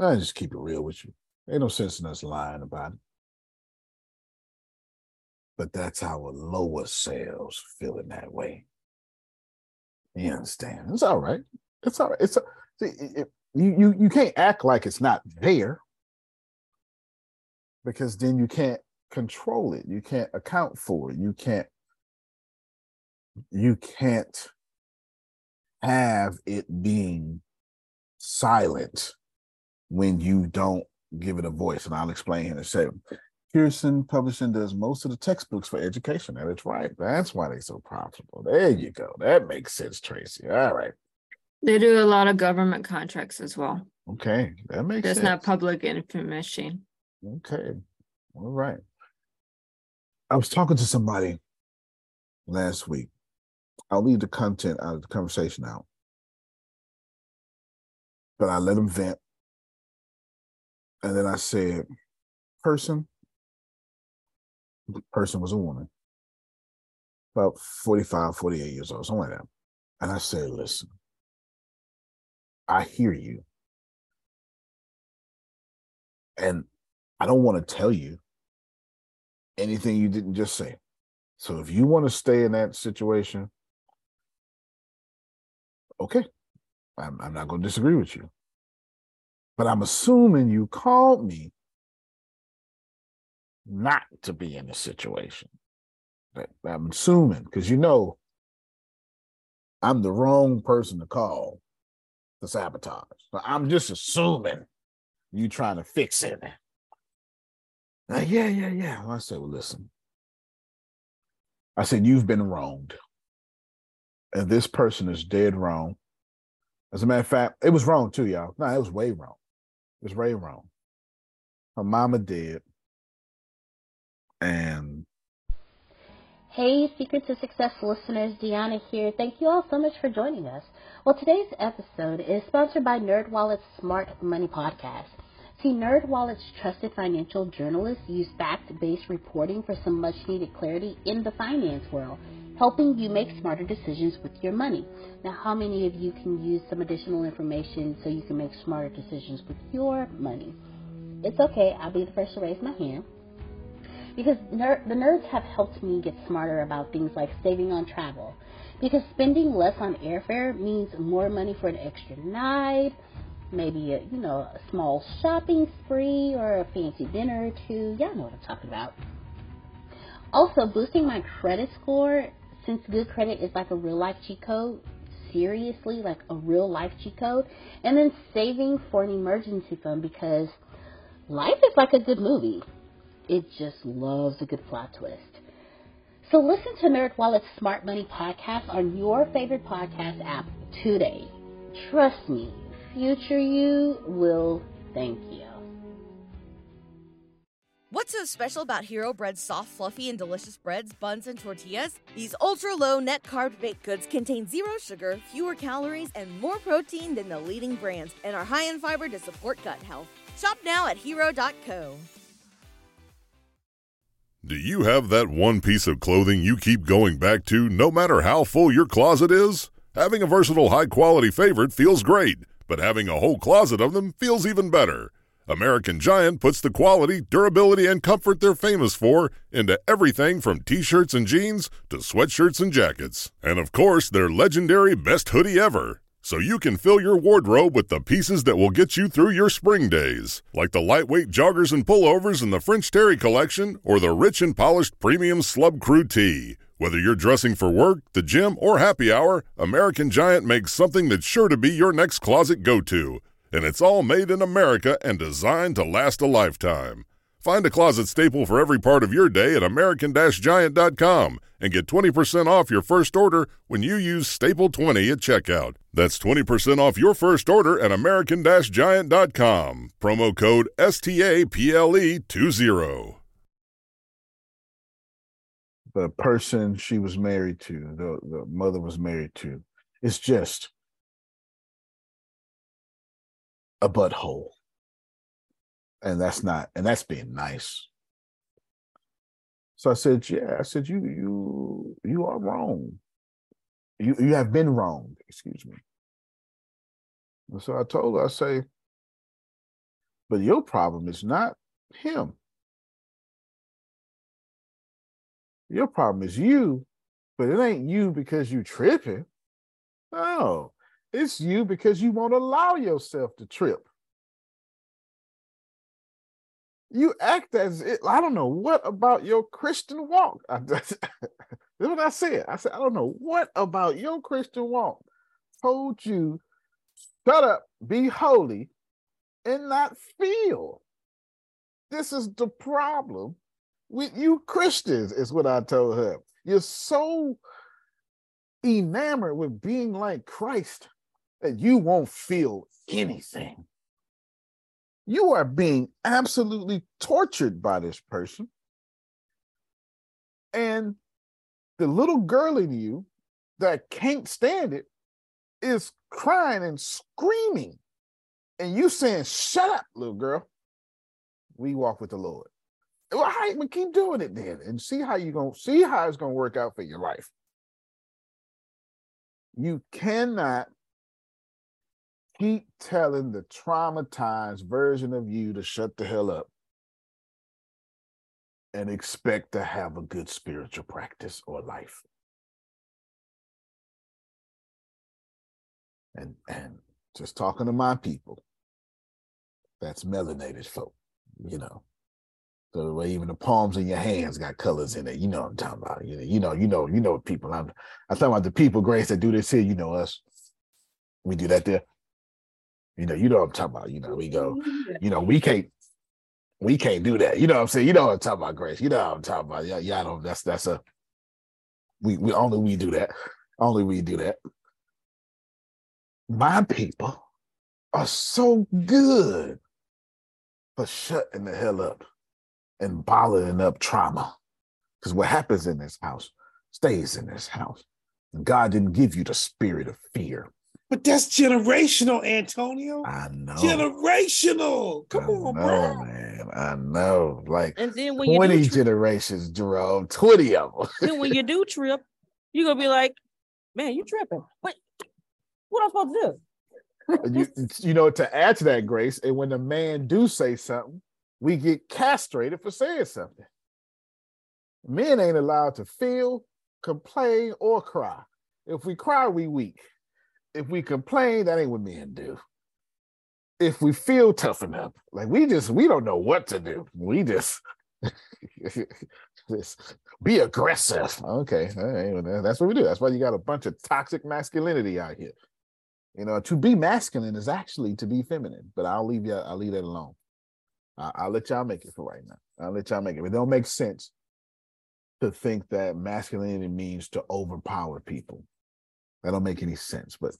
I just keep it real with you. Ain't no sense in us lying about it. But that's our lower selves feeling that way. You understand? It's all right. It's all right. It's a, see, it, you you you can't act like it's not there because then you can't control it. You can't account for it. You can't you can't have it being silent when you don't give it a voice. And I'll explain in a second. Pearson Publishing does most of the textbooks for education. And it's right. That's why they're so profitable. There you go. That makes sense, Tracy. All right. They do a lot of government contracts as well. Okay. That makes It's sense. not public information. Okay. All right. I was talking to somebody last week. I'll leave the content out of the conversation out. But I let them vent. And then I said, person, the person was a woman, about 45, 48 years old, something like that. And I said, listen, I hear you. And I don't want to tell you anything you didn't just say. So if you want to stay in that situation, okay, I'm, I'm not going to disagree with you. But I'm assuming you called me not to be in this situation. I'm assuming because you know I'm the wrong person to call to sabotage. So I'm just assuming you trying to fix it. Yeah, yeah, yeah. I said, well, listen. I said, you've been wronged. And this person is dead wrong. As a matter of fact, it was wrong too, y'all. No, it was way wrong. It was way wrong. Her mama dead. And Hey, Secret to Success listeners, Deanna here. Thank you all so much for joining us. Well, today's episode is sponsored by NerdWallet's Smart Money Podcast. See, NerdWallet's trusted financial journalists use fact-based reporting for some much-needed clarity in the finance world, helping you make smarter decisions with your money. Now, how many of you can use some additional information so you can make smarter decisions with your money? It's okay. I'll be the first to raise my hand because ner- the nerds have helped me get smarter about things like saving on travel. Because spending less on airfare means more money for an extra night, maybe a you know a small shopping spree or a fancy dinner or two. Y'all know what I'm talking about. Also, boosting my credit score since good credit is like a real life cheat code. Seriously, like a real life cheat code, and then saving for an emergency fund because life is like a good movie it just loves a good plot twist. So listen to NerdWallet's Smart Money podcast on your favorite podcast app today. Trust me, future you will thank you. What's so special about Hero Bread's soft, fluffy, and delicious breads, buns, and tortillas? These ultra low net carb baked goods contain zero sugar, fewer calories, and more protein than the leading brands, and are high in fiber to support gut health. Shop now at hero.co. Do you have that one piece of clothing you keep going back to no matter how full your closet is? Having a versatile, high quality favorite feels great, but having a whole closet of them feels even better. American Giant puts the quality, durability, and comfort they're famous for into everything from t shirts and jeans to sweatshirts and jackets. And of course, their legendary best hoodie ever so you can fill your wardrobe with the pieces that will get you through your spring days, like the lightweight joggers and pullovers in the French Terry collection or the rich and polished premium Slub Crew tee. Whether you're dressing for work, the gym, or happy hour, American Giant makes something that's sure to be your next closet go to. And it's all made in America and designed to last a lifetime. Find a closet staple for every part of your day at American Giant.com and get 20% off your first order when you use Staple 20 at checkout. That's 20% off your first order at American Giant.com. Promo code STAPLE20. the person she was married to, the, the mother was married to, it's just a butthole. And that's not, and that's being nice. So I said, yeah, I said, you, you, you are wrong. You, you have been wrong, excuse me. And so I told her, I say, but your problem is not him. Your problem is you, but it ain't you because you tripping. No, it's you because you won't allow yourself to trip. You act as it, I don't know what about your Christian walk. I, that's what I said. I said, I don't know what about your Christian walk told you, shut up, be holy, and not feel. This is the problem with you Christians, is what I told her. You're so enamored with being like Christ that you won't feel anything. You are being absolutely tortured by this person. And the little girl in you that can't stand it is crying and screaming. And you saying, Shut up, little girl. We walk with the Lord. Well, I we keep doing it then and see how you're gonna see how it's gonna work out for your life. You cannot keep telling the traumatized version of you to shut the hell up and expect to have a good spiritual practice or life. And and just talking to my people, that's melanated folk, you know. So the way even the palms in your hands got colors in it. You know what I'm talking about. You know, you know, you know, you know people. I'm I'm talking about the people, Grace, that do this here. You know us. We do that there. You know, you know what I'm talking about. You know, we go, mm-hmm. you know, we can't we can't do that. You know what I'm saying? You know what I'm talking about, Grace. You know what I'm talking about. Yeah, yeah, I don't that's that's a we we only we do that. Only we do that. My people are so good for shutting the hell up and bottling up trauma. Because what happens in this house stays in this house. God didn't give you the spirit of fear. But that's generational, Antonio. I know. Generational. Come I on, know, bro. man. I know. Like And then when you 20 do tri- generations, Jerome. 20 of them. then when you do trip, you're gonna be like, man, you tripping. What what am I supposed to do? you, you know, to add to that, Grace, and when the man do say something, we get castrated for saying something. Men ain't allowed to feel, complain, or cry. If we cry, we weak. If we complain, that ain't what men do. If we feel tough enough, like we just we don't know what to do. We just, be aggressive. Okay, all right, that's what we do. That's why you got a bunch of toxic masculinity out here. You know, to be masculine is actually to be feminine. But I'll leave you. I'll leave that alone. I, I'll let y'all make it for right now. I'll let y'all make it. It don't make sense to think that masculinity means to overpower people. That don't make any sense. But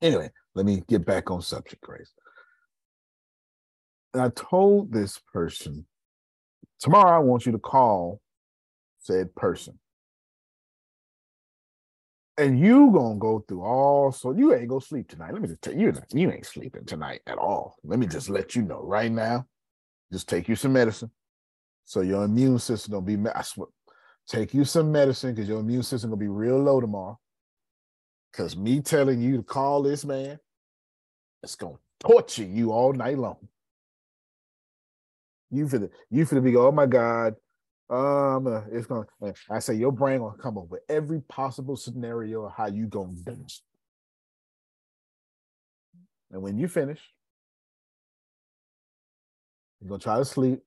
anyway, let me get back on subject, Grace. And I told this person, tomorrow I want you to call said person. And you gonna go through all so you ain't gonna sleep tonight. Let me just tell you, you ain't sleeping tonight at all. Let me just let you know right now. Just take you some medicine, so your immune system don't be. I swear, take you some medicine because your immune system gonna be real low tomorrow. Because me telling you to call this man, it's gonna torture you all night long. You for the you finna be, go, oh my God, um, uh, it's gonna. I say your brain gonna come up with every possible scenario of how you gonna do it. And when you finish, you're gonna try to sleep.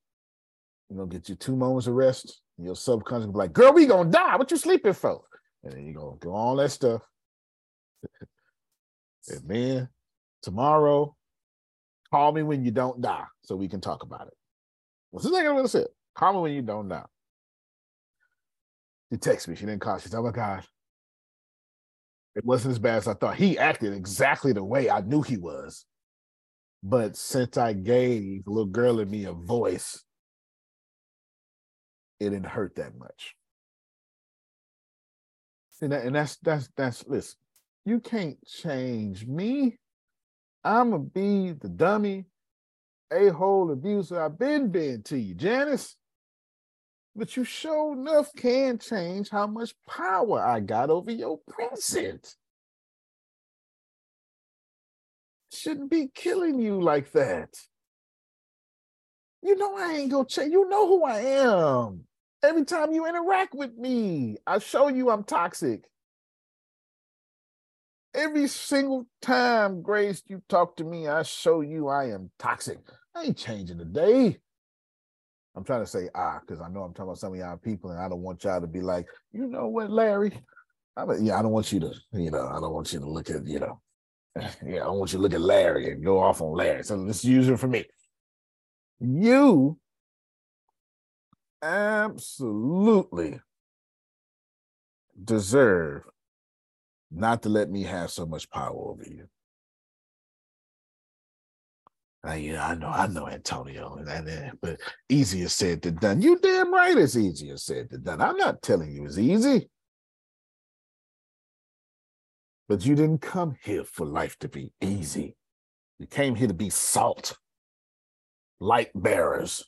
You're gonna get you two moments of rest. Your subconscious will be like, "Girl, we gonna die. What you sleeping for?" And then you gonna do all that stuff. and then tomorrow, call me when you don't die, so we can talk about it. What's the thing I'm gonna say? Call me when you don't die. She texted me. She didn't call. She said, "Oh my God, it wasn't as bad as I thought. He acted exactly the way I knew he was, but since I gave the little girl in me a voice, it didn't hurt that much." And, that, and that's that's that's listen. You can't change me. I'ma be the dummy, a-hole abuser I've been being to you, Janice. But you sure enough can change how much power I got over your present. Shouldn't be killing you like that. You know I ain't gonna change. You know who I am. Every time you interact with me, I show you I'm toxic. Every single time, Grace, you talk to me, I show you I am toxic. I ain't changing today. I'm trying to say ah, because I know I'm talking about some of y'all people, and I don't want y'all to be like, you know what, Larry? I yeah, I don't want you to, you know, I don't want you to look at, you know, yeah, I don't want you to look at Larry and go off on Larry. So let's use it for me. You absolutely deserve not to let me have so much power over you. Uh, yeah, I know, I know, Antonio, and, and, but easier said than done. You damn right, it's easier said than done. I'm not telling you it's easy, but you didn't come here for life to be easy. You came here to be salt, light bearers.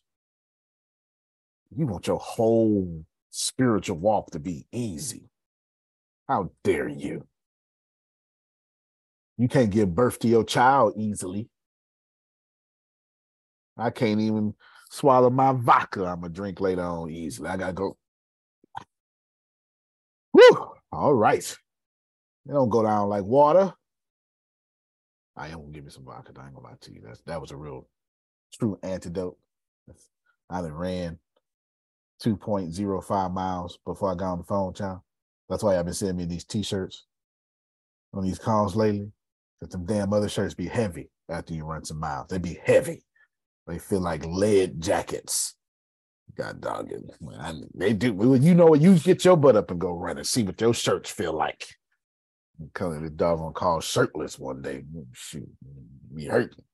You want your whole spiritual walk to be easy. How dare you? You can't give birth to your child easily. I can't even swallow my vodka. I'm gonna drink later on easily. I gotta go. Whew. All right. It don't go down like water. I am gonna give me some vodka. I ain't gonna lie to you. That's that was a real true antidote. I done ran 2.05 miles before I got on the phone, child. That's why I've been sending me these t-shirts on these calls lately. That them damn other shirts be heavy after you run some miles. They be heavy. They feel like lead jackets. God dog they do. You know what? You get your butt up and go run and see what your shirts feel like. Coming the doggone call shirtless one day. Shoot, be hurting.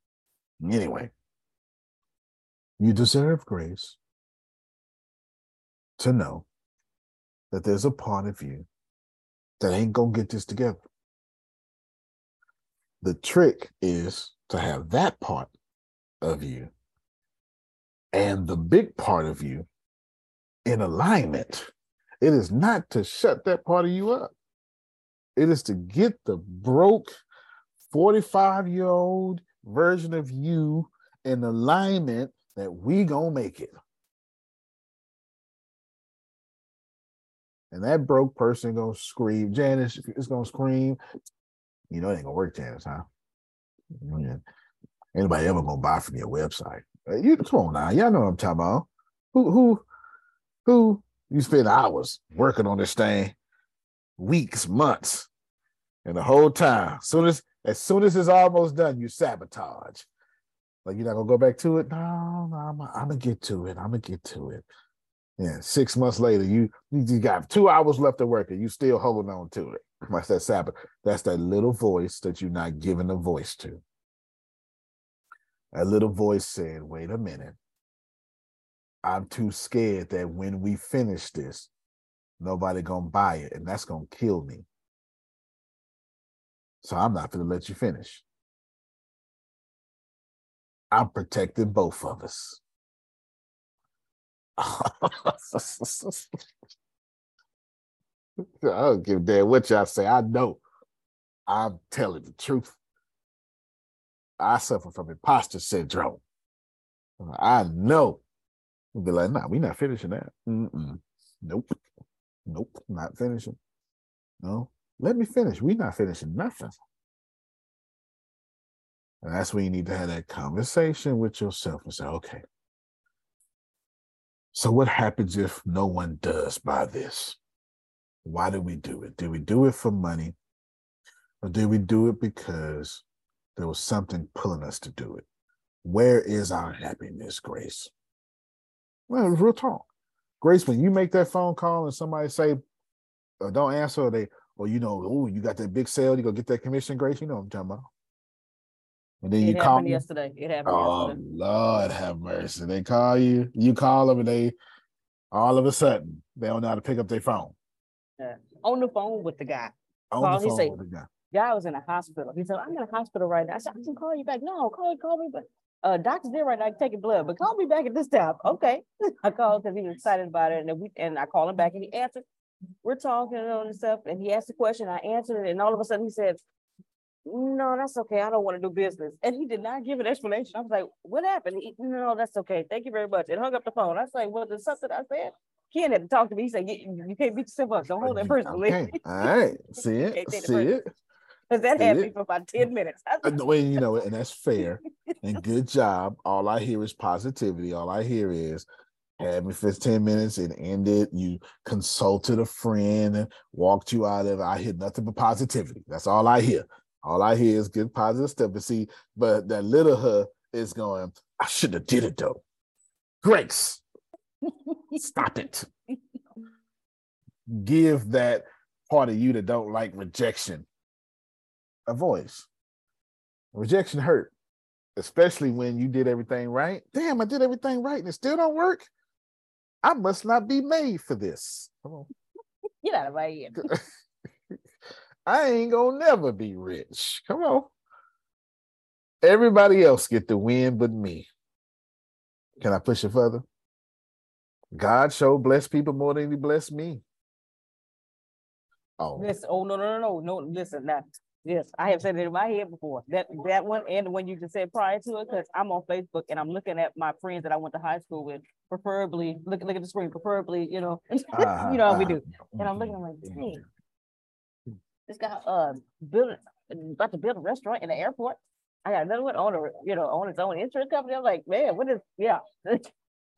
Anyway, you deserve grace to know that there's a part of you that ain't gonna get this together. The trick is to have that part of you and the big part of you in alignment. It is not to shut that part of you up. It is to get the broke 45 year old version of you in alignment that we gonna make it. And that broke person gonna scream, Janice is gonna scream. You know it ain't gonna work, Janice, huh? Anybody ever gonna buy from your website? Uh, you come on now, y'all know what I'm talking about. Who who who you spend hours working on this thing, weeks, months, and the whole time. Soon as as soon as it's almost done, you sabotage. Like you're not gonna go back to it. No, no, I'm, I'm gonna get to it. I'm gonna get to it. Yeah, six months later, you you got two hours left to work, and you still holding on to it. That's that sabot. That's that little voice that you're not giving a voice to a little voice said, wait a minute. I'm too scared that when we finish this, nobody gonna buy it, and that's gonna kill me. So I'm not gonna let you finish. I'm protecting both of us. I don't give a damn what y'all say. I know I'm telling the truth. I suffer from imposter syndrome. I know. We'll be like, nah, we not finishing that. Mm-mm. Nope. Nope. Not finishing. No. Let me finish. We not finishing nothing. And that's when you need to have that conversation with yourself and say, okay. So what happens if no one does buy this? Why do we do it? Do we do it for money? Or do we do it because there was something pulling us to do it. Where is our happiness, Grace? Well, it was real talk. Grace, when you make that phone call and somebody say, uh, don't answer, or they, or you know, oh, you got that big sale, you go get that commission, Grace, you know what I'm talking about. And then it you call me yesterday. It happened Oh yesterday. Lord have mercy. They call you, you call them, and they all of a sudden they don't know how to pick up their phone. Yeah. On the phone with the guy. On Call, the he phone say, with the guy. Guy was in a hospital. He said, I'm in a hospital right now. I said, I can call you back. No, call call me back. Uh, doctor's there right now, I can take taking blood, but call me back at this time. Okay. I called because he was excited about it. And then we and I called him back and he answered. We're talking and stuff, and he asked the question, I answered it, and all of a sudden he said, No, that's okay. I don't want to do business. And he did not give an explanation. I was like, What happened? He, no, that's okay. Thank you very much. And hung up the phone. I was like, Well, there's something I said. Ken had to talk to me. He said, You, you can't beat yourself up. Don't hold that personally. Okay. All right. See it. Can't take it See it. Because that See had it? me for about 10 minutes. I Uh, no, you know, and that's fair. and good job. All I hear is positivity. All I hear is had me for 10 minutes and ended. You consulted a friend and walked you out of it. I hear nothing but positivity. That's all I hear. All I hear is good positive stuff. But see, but that little her is going, I should have did it though. Grace, stop it. Give that part of you that don't like rejection a voice. Rejection hurt, especially when you did everything right. Damn, I did everything right and it still don't work. I must not be made for this. Come on. Get out of my head. I ain't gonna never be rich. Come on. Everybody else get the win but me. Can I push it further? God show bless people more than he blessed me. Oh, Listen, oh no, no, no, no, no. Listen, now. Yes, I have said it in my head before. That that one and the one you just said prior to it, because I'm on Facebook and I'm looking at my friends that I went to high school with, preferably look look at the screen, preferably, you know, uh-huh, you know how we uh-huh. do. And I'm looking, I'm like, dang, this guy uh building about to build a restaurant in the airport. I got another one on a you know on its own insurance company. I'm like, man, what is yeah.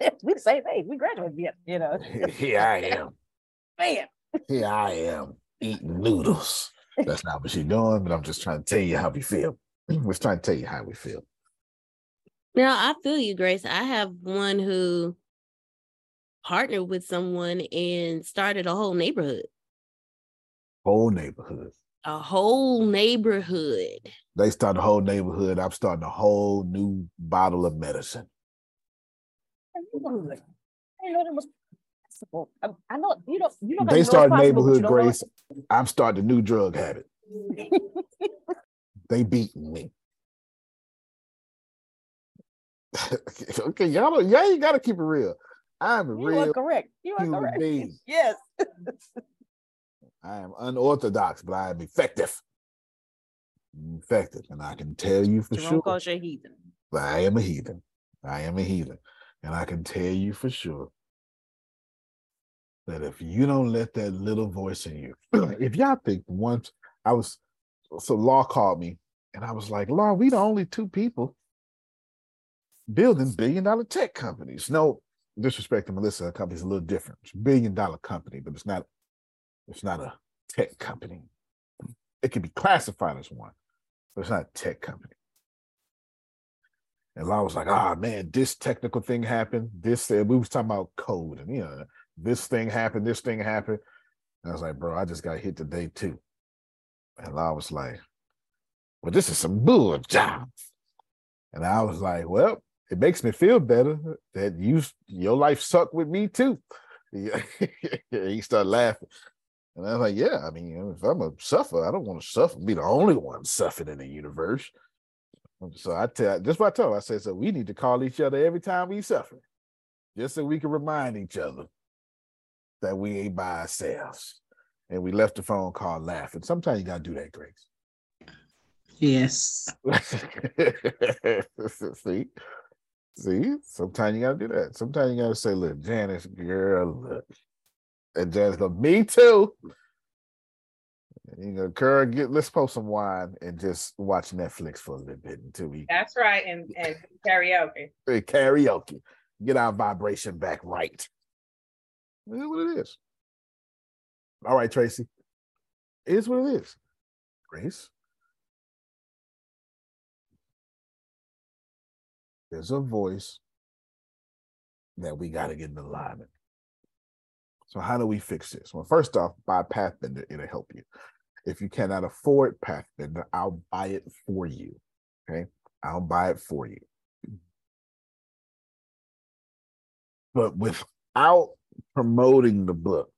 we the same age. We graduated yet, you know. Here I am. Man, Here I am eating noodles. That's not what you're doing, but I'm just trying to tell you how we feel. We're trying to tell you how we feel. Now I feel you, Grace. I have one who partnered with someone and started a whole neighborhood. Whole neighborhood. A whole neighborhood. They start a whole neighborhood. I'm starting a whole new bottle of medicine. I know that. I, I know you don't you don't They know start it's possible, but you neighborhood grace. I'm starting a new drug habit. They beating me. okay, y'all don't, y'all ain't gotta keep it real. I'm a You real are correct. You are correct. being. Yes. I am unorthodox, but I am effective. I'm effective, and I can tell you for Jerome sure. calls you a heathen. I am a heathen. I am a heathen. And I can tell you for sure that if you don't let that little voice in you, if y'all think once I was, so Law called me and I was like, Law, we the only two people building billion dollar tech companies. No disrespect to Melissa, her company's a little different. It's a billion dollar company, but it's not, it's not a tech company. It can be classified as one, but it's not a tech company. And Law was like, ah, man, this technical thing happened. This, uh, we was talking about code and, you know, this thing happened, this thing happened. And I was like, bro, I just got hit today too. And Law was like, well, this is some bull job. And I was like, well, it makes me feel better that you, your life sucked with me too. he started laughing. And I was like, yeah, I mean, if I'm a suffer, I don't want to suffer, be the only one suffering in the universe. So I tell just what I told her. I said, so we need to call each other every time we suffer, just so we can remind each other that we ain't by ourselves. And we left the phone call laughing. Sometimes you gotta do that, Grace. Yes. See, see, sometimes you gotta do that. Sometimes you gotta say, "Look, Janice, girl, look," and Janice go, "Me too." You know, "Girl, get let's post some wine and just watch Netflix for a little bit until we That's right, and and karaoke. Karaoke. Get our vibration back right. It is what it is. All right, Tracy. It is what it is. Grace. There's a voice that we got to get in alignment. So, how do we fix this? Well, first off, buy Pathbender, it'll help you. If you cannot afford Pathbender, I'll buy it for you. Okay. I'll buy it for you. But without promoting the book,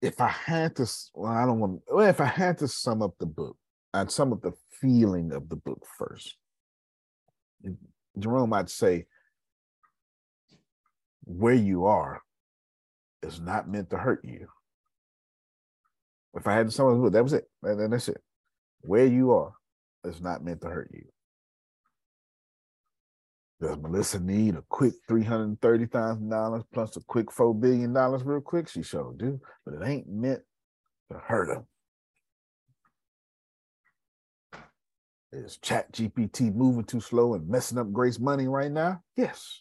if I had to, well, I don't want. Well, if I had to sum up the book, I'd sum up the feeling of the book first. Jerome, I'd say, "Where you are is not meant to hurt you." If I had to up that was it. And then that's it. Where you are is not meant to hurt you. Does Melissa need a quick three hundred thirty thousand dollars plus a quick four billion dollars real quick? She sure do, but it ain't meant to hurt her. Is Chat GPT moving too slow and messing up Grace money right now? Yes,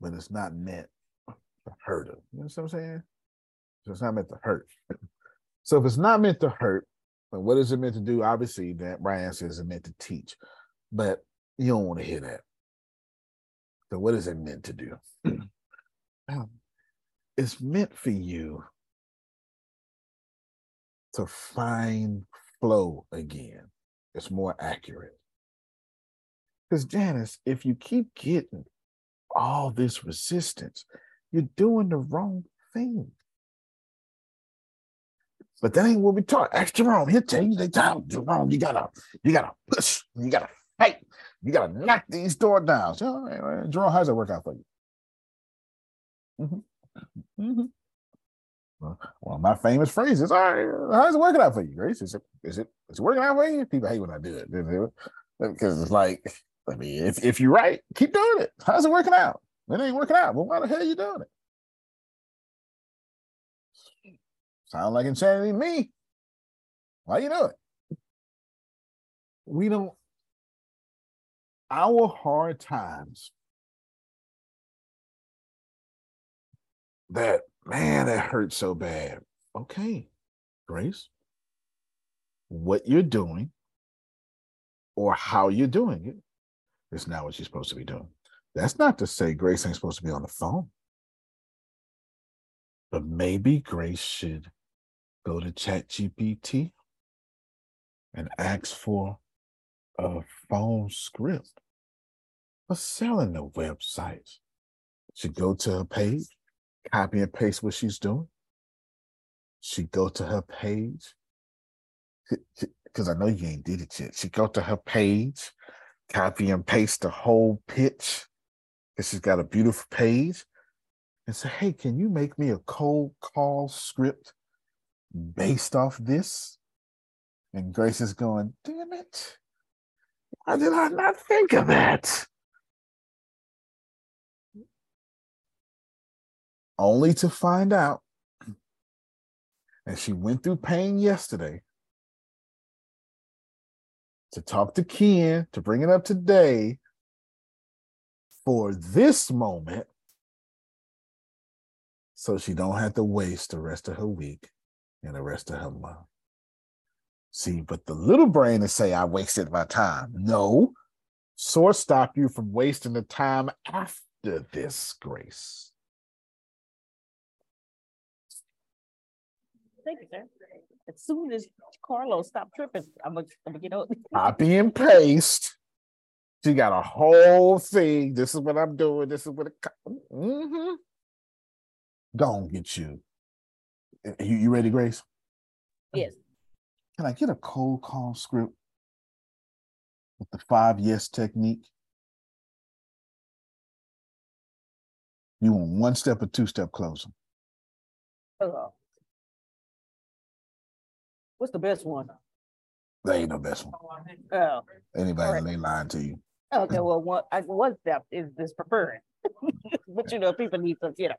but it's not meant to hurt her. You know what I'm saying? So it's not meant to hurt. So if it's not meant to hurt, then what is it meant to do? Obviously, that Brian says it's meant to teach, but you don't want to hear that. So what is it meant to do? Um, it's meant for you to find flow again. It's more accurate. Because Janice, if you keep getting all this resistance, you're doing the wrong thing. But that ain't what we taught. Ask Jerome. He'll tell you they tell Jerome, you gotta, you gotta push, you gotta fight, you gotta knock these doors down. So, all right, all right. Jerome, how's that work out for you? Mhm. Mhm. Well, one of my famous phrases. All right, how's it working out for you, Grace? Is it is it is it working out for you? People hate when I do it because it's like, I mean, if if you're right, keep doing it. How's it working out? It ain't working out. Well, why the hell are you doing it? Sound like insanity to me. Why you do it? We don't. Our hard times. That man, that hurts so bad. Okay, Grace. What you're doing or how you're doing it is not what you're supposed to be doing. That's not to say Grace ain't supposed to be on the phone. But maybe Grace should go to ChatGPT and ask for a phone script for selling the websites. She go to her page, copy and paste what she's doing. She go to her page because I know you ain't did it yet. She go to her page, copy and paste the whole pitch because she's got a beautiful page, and say, "Hey, can you make me a cold call script based off this?" And Grace is going, "Damn it! Why did I not think of that?" Only to find out, and she went through pain yesterday to talk to Ken to bring it up today for this moment so she don't have to waste the rest of her week and the rest of her month. See, but the little brain is say I wasted my time. No, source stop you from wasting the time after this grace. Thank you, sir. As soon as Carlos stop tripping, I'm gonna, I'm gonna get out. Copy and paste. She got a whole thing. This is what I'm doing. This is what it. Mm-hmm. On, get you. You, you ready, Grace? Yes. Can I get a cold call script with the five yes technique? You want one step or two step closing? Uh, what's the best one? There ain't no best one. Oh, Anybody Alright. they lying to you. Okay. Well, one I, one step is this preferred, but you know, people need to, you know.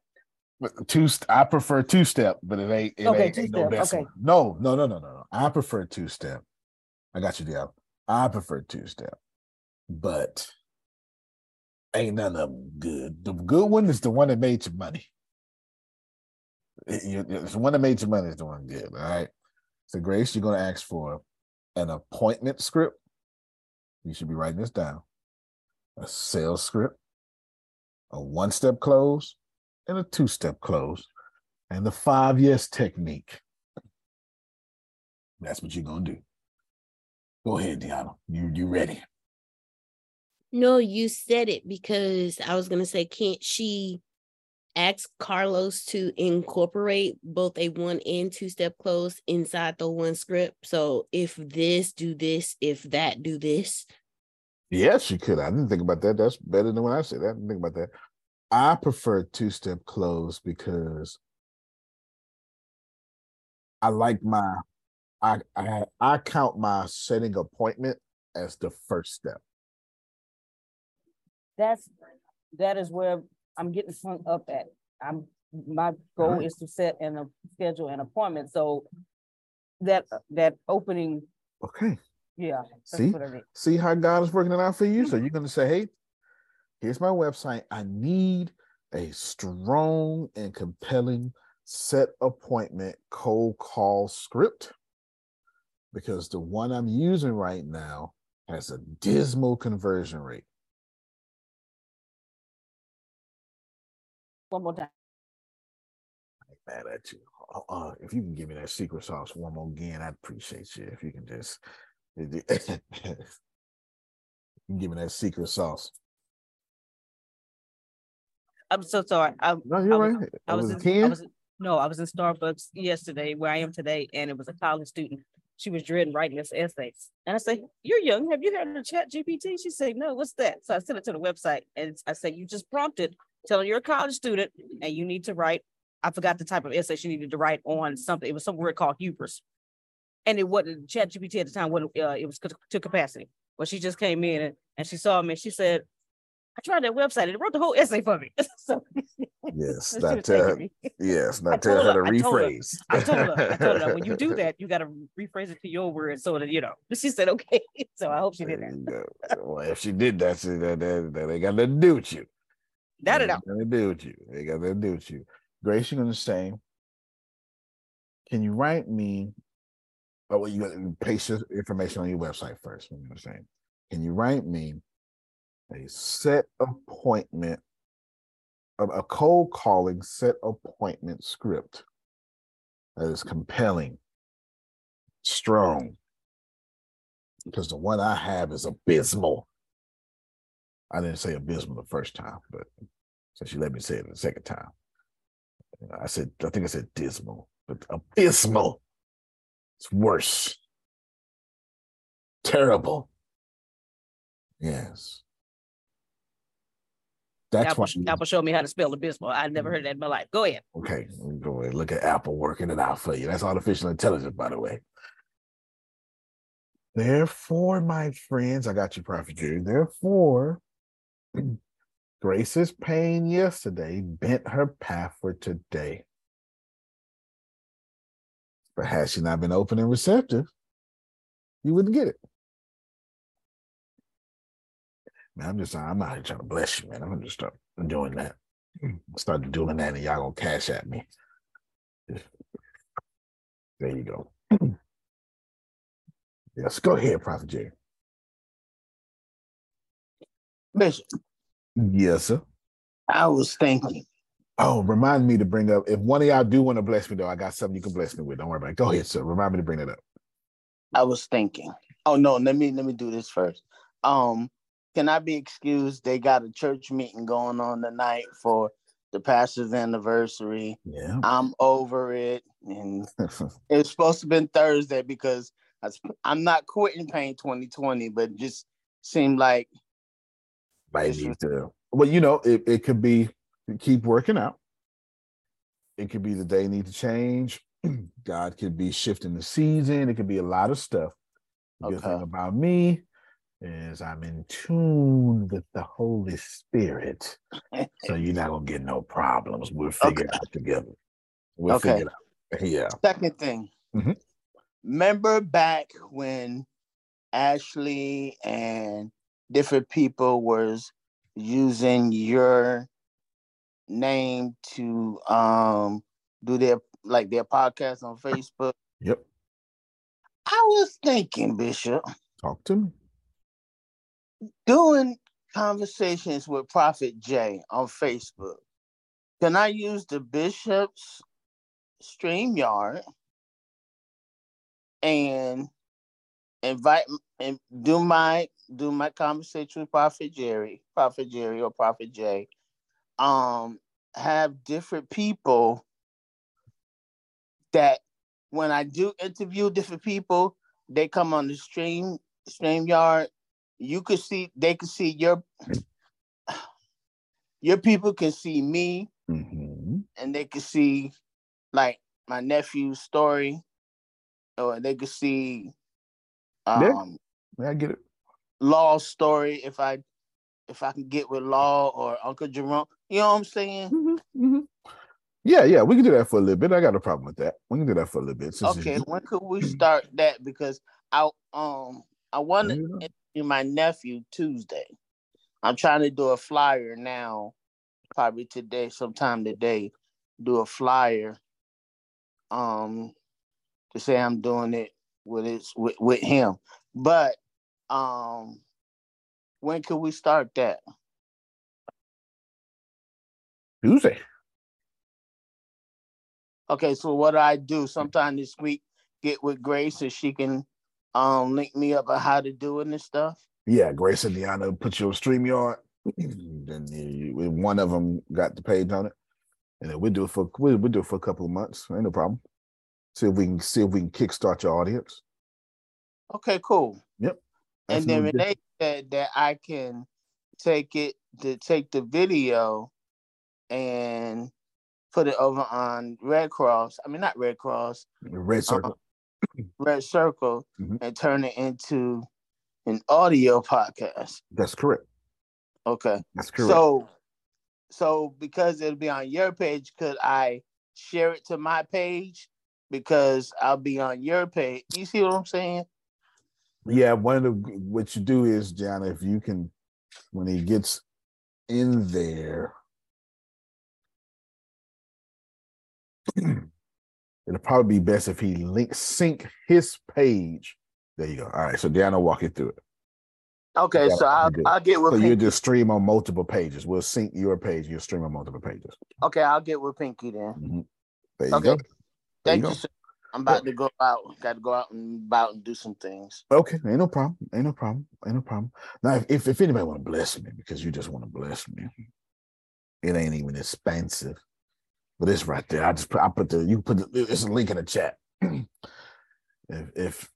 But two, I prefer two step, but it ain't. It Okay, ain't, ain't no best okay. one. No, no, no, no, no, no. I prefer two step. I got you, Diablo. I prefer two step, but ain't none of them good. The good one is the one that made you money. It- it's the one that made you money is the one good. All right. So, Grace, you're going to ask for an appointment script. You should be writing this down. A sales script, a one step close, and a two step close, and the five yes technique. That's what you're going to do. Go ahead, Deanna. You, you ready? No, you said it because I was gonna say, can't she ask Carlos to incorporate both a one and two step close inside the one script. So if this, do this, if that, do this. Yes, you could. I didn't think about that. That's better than what I said. I didn't think about that. I prefer two step close because I like my I I I count my setting appointment as the first step. That's, that is where I'm getting hung up at. I'm, my goal Alright. is to set and schedule an appointment, so that, that opening, Okay. Yeah. that's See, what I mean. see how God is working it out for you. So you're gonna say, "Hey, here's my website. I need a strong and compelling set appointment cold call script because the one I'm using right now has a dismal conversion rate. One more time. I'm mad at you. Uh, uh, if you can give me that secret sauce one more again, I'd appreciate you. If you can just you can give me that secret sauce. I'm so sorry. I, No, you're was, right. I was, was in, I was, no, I was in Starbucks yesterday where I am today, and it was a college student. She was dreading writing this essay. And I say, You're young. Have you heard of Chat GPT? She said, No, what's that? So I sent it to the website and I said, You just prompted telling you're a college student and you need to write. I forgot the type of essay she needed to write on something. It was some word called hubris. And it wasn't Chat GPT at the time, wasn't uh, it was to- to capacity. But she just came in and, and she saw me and she said, I tried that website and it wrote the whole essay for me. so Yes, not tell me. yes, not tell her to I told her, rephrase. I told her, I told her, when you do that, you got to rephrase it to your words so that you know. She said, okay. So I hope she did that. There you go. Well, if she did that, see, that, that, that ain't got nothing to do with you. That it Ain't out. got Nothing to do with you. They got nothing to do with you. Grace, you're gonna say, can you write me? Oh, well, you got to paste your information on your website first. You know what I'm gonna can you write me a set appointment, a, a cold calling set appointment script that is compelling, strong, because the one I have is abysmal. I didn't say abysmal the first time, but so she let me say it the second time. I said, I think I said dismal, but abysmal. It's worse. Terrible. Yes. That's Apple, why. Apple showed me how to spell abysmal. I never heard that in my life. Go ahead. Okay, go ahead. Look at Apple working it out for you. That's artificial intelligence, by the way. Therefore, my friends, I got you, Prophet Jerry. Therefore, Grace's pain yesterday bent her path for today. But had she not been open and receptive, you wouldn't get it. Man, I'm just I'm out here trying to bless you, man. I'm gonna just start doing that. Hmm. Start doing that, and y'all gonna cash at me. There you go. yes, go ahead, Prophet Jerry. Bishop, Yes, sir. I was thinking. Oh, remind me to bring up if one of y'all do want to bless me though, I got something you can bless me with. Don't worry about it. Go ahead, sir. Remind me to bring that up. I was thinking. Oh no, let me let me do this first. Um, can I be excused? They got a church meeting going on tonight for the pastor's anniversary. Yeah. I'm over it, and it was supposed to have been Thursday because I, I'm not quitting Pain 2020, but just seemed like Might need to. Well, you know, it, it could be keep working out. It could be the day need to change. God could be shifting the season. It could be a lot of stuff. The good thing about me is I'm in tune with the Holy Spirit. so you're not gonna get no problems. We'll figure it out together. We'll Okay. figure it out. Yeah. Second thing, Mhm. remember back when Ashley and different people was using your name to um do their like their podcast on Facebook. Yep. I was thinking, Bishop, Talk to me. doing conversations with Prophet Jay on Facebook. Can I use the Bishop's StreamYard and invite and do my do my conversation with Prophet Jerry, Prophet Jerry or Prophet Jay, um, have different people that when I do interview different people, they come on the stream StreamYard. You could see they can see your your people can see me Mhm. and they can see like my nephew's story, or they could see um Yeah, I get it. Law's story if I if I can get with Law or Uncle Jerome. You know what I'm saying? Mm-hmm. Yeah, yeah, we can do that for a little bit. I got a problem with that. We can do that for a little bit. since Okay, when could we start that? Because I um I want to Yeah. interview my nephew Tuesday. I'm trying to do a flyer now, probably today, sometime today, do a flyer. Um, to say I'm doing it with his with, with him, but um, when could we start that? Tuesday. Okay, so what do I do sometime this week? Get with Grace so she can um link me up on how to do it and stuff. Yeah, Grace and Deanna put you on StreamYard. then one of them got the page on it. And then we'll do it for we'll, we'll do it for a couple of months. Ain't no problem. See if we can see if we can kickstart your audience. Okay, cool. Yep. And then. Renee said that I can take it to take the video and put it over on Red Cross. I mean, not Red Cross, Red Circle. Red Circle, Mhm. and turn it into an audio podcast. That's correct. Okay. That's correct. So, so because it'll be on your page, could I share it to my page? Because I'll be on your page. You see what I'm saying? Yeah, one of the what you do is, John, if you can, when he gets in there, it'll probably be best if he link sync his page. There you go. All right, so Dan will walk you through it. Okay, so I'll. I'll get with So you Pinky. just stream on multiple pages. We'll sync your page. You'll stream on multiple pages. Okay, I'll get with Pinky then. Mhm. There you Okay. go. There Thank you you. go. sir. I'm about to go out. Got to go out and about and do some things. Okay, ain't no problem. Ain't no problem. Ain't no problem. Now, if if, if anybody want to bless me, because you just want to bless me, it ain't even expensive. But it's right there. I just put I put the you put the, it's a link in the chat. if if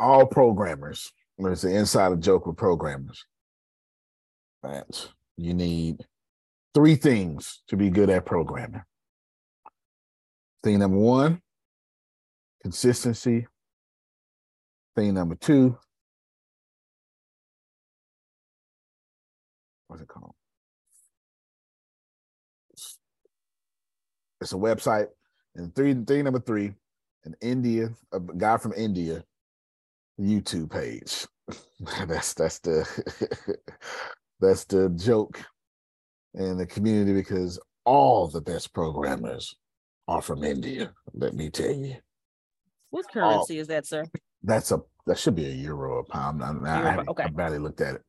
all programmers, it's the inside joke with programmers, that you need three things to be good at programming. Thing number one, consistency. Thing number two, what's it called? It's a website. And three thing number three, an India, a guy from India, YouTube page. that's that's the that's the joke in the community because all the best programmers are from India. Let me tell you. What currency is that, sir? That's a that should be a euro or a pound. I, I, Euro, I, haven't- okay. I barely looked at it.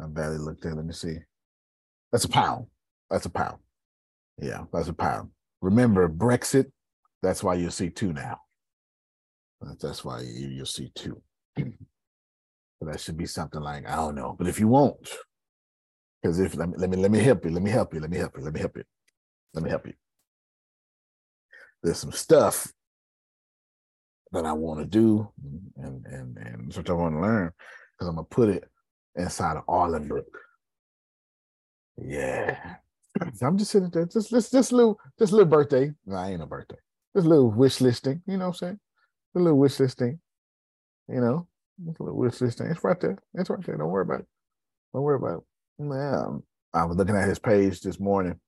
I barely looked at it. Let me see. That's a pound. That's a pound. Yeah, that's a pound. Remember Brexit. That's why you'll see two now. That- That's why you, you'll see two. so that should be something like I don't know. But if you won't, because if let me let me let me help you. Let me help you. Let me help you. Let me help you. Let me help you. There's some stuff that I want to do and and and what I want to learn because I'm gonna put it inside of Arlenbrook. Yeah. I'm just sitting there, just this this little this little birthday. No, I ain't a birthday. This little wish listing, you know what I'm saying? The little wish listing, you know, this little wish listing. It's right there. It's right there. Don't worry about it. Don't worry about it. Man, I was looking at his page this morning.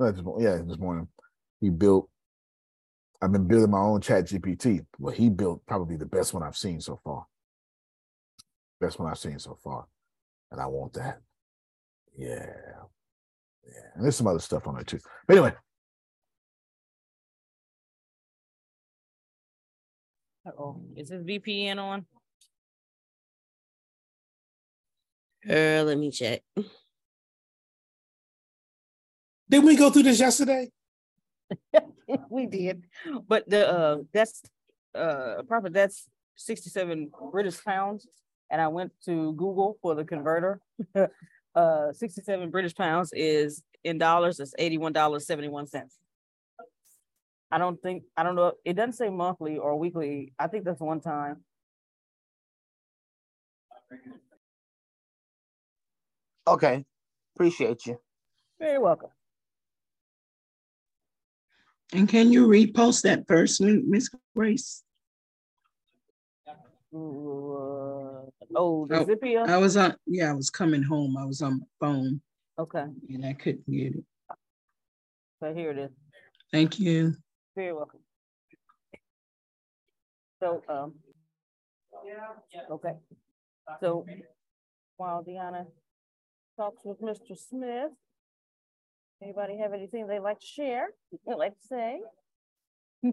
Uh, Yeah, this morning. He built I've been building my own chat GPT. Well, he built probably the best one I've seen so far. Best one I've seen so far. And I want that. Yeah. Yeah. And there's some other stuff on there too. But anyway, Oh, is his VPN on? Uh, let me check. Did we go through this yesterday? we did, but the uh, that's uh, profit that's sixty-seven British pounds, and I went to Google for the converter. uh, sixty-seven British pounds is in dollars, it's eighty-one dollars, seventy-one cents. I don't think, I don't know, it doesn't say monthly or weekly. I think that's one time. Okay, appreciate you. Very welcome. And can you repost that person, Miss Grace? Uh, oh, the Zippia? I was on, yeah, I was coming home. I was on my phone Okay, and I couldn't get it. so here it is. Thank you. Very welcome. So, um. Yeah, okay, so while Deanna talks with Mr. Smith, anybody have anything they'd like to share, they'd like to say?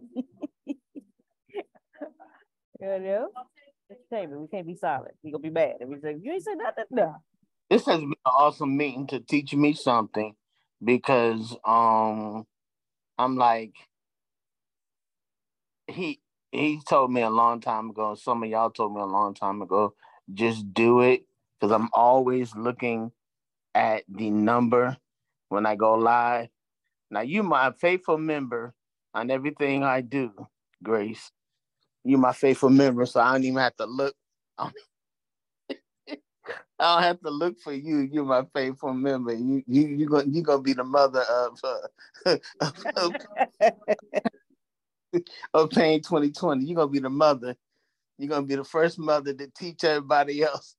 You know, Taylor, we can't be silent. We gonna be mad if we say, you ain't say nothing, no. This has been an awesome meeting to teach me something because um I'm like he he told me a long time ago, some of y'all told me a long time ago, just do it because I'm always looking at the number when I go live. Now you my faithful member on everything I do, Grace. You my faithful member, so I don't even have to look. I don't have to look for you. You're my faithful member. You you you gonna you gonna be the mother of uh, of, of, of Pain 2020. You're gonna be the mother. You're gonna be the first mother to teach everybody else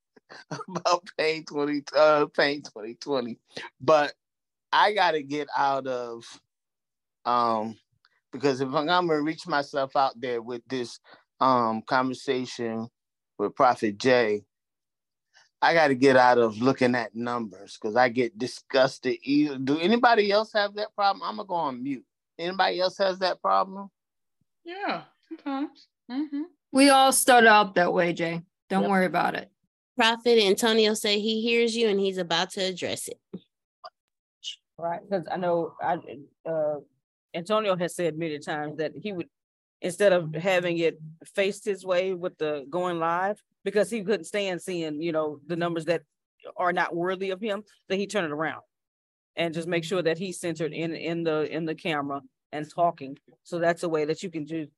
about Pain 20 uh, Pain 2020. But I gotta get out of um because if I'm gonna reach myself out there with this um conversation with Prophet Jay, I got to get out of looking at numbers because I get disgusted. Either. Do anybody else have that problem? I'm gonna go on mute. Anybody else has that problem? Yeah, sometimes. Mm-hmm. We all start out that way, Jay. Don't Yep. worry about it. Prophet Antonio say he hears you and he's about to address it. Right, because I know I, uh, Antonio has said many times that he would, instead of having it faced his way with the going live, because he couldn't stand seeing, you know, the numbers that are not worthy of him, that he turn it around. And just make sure that he's centered in, in the, in the camera and talking. So that's a way that you can do.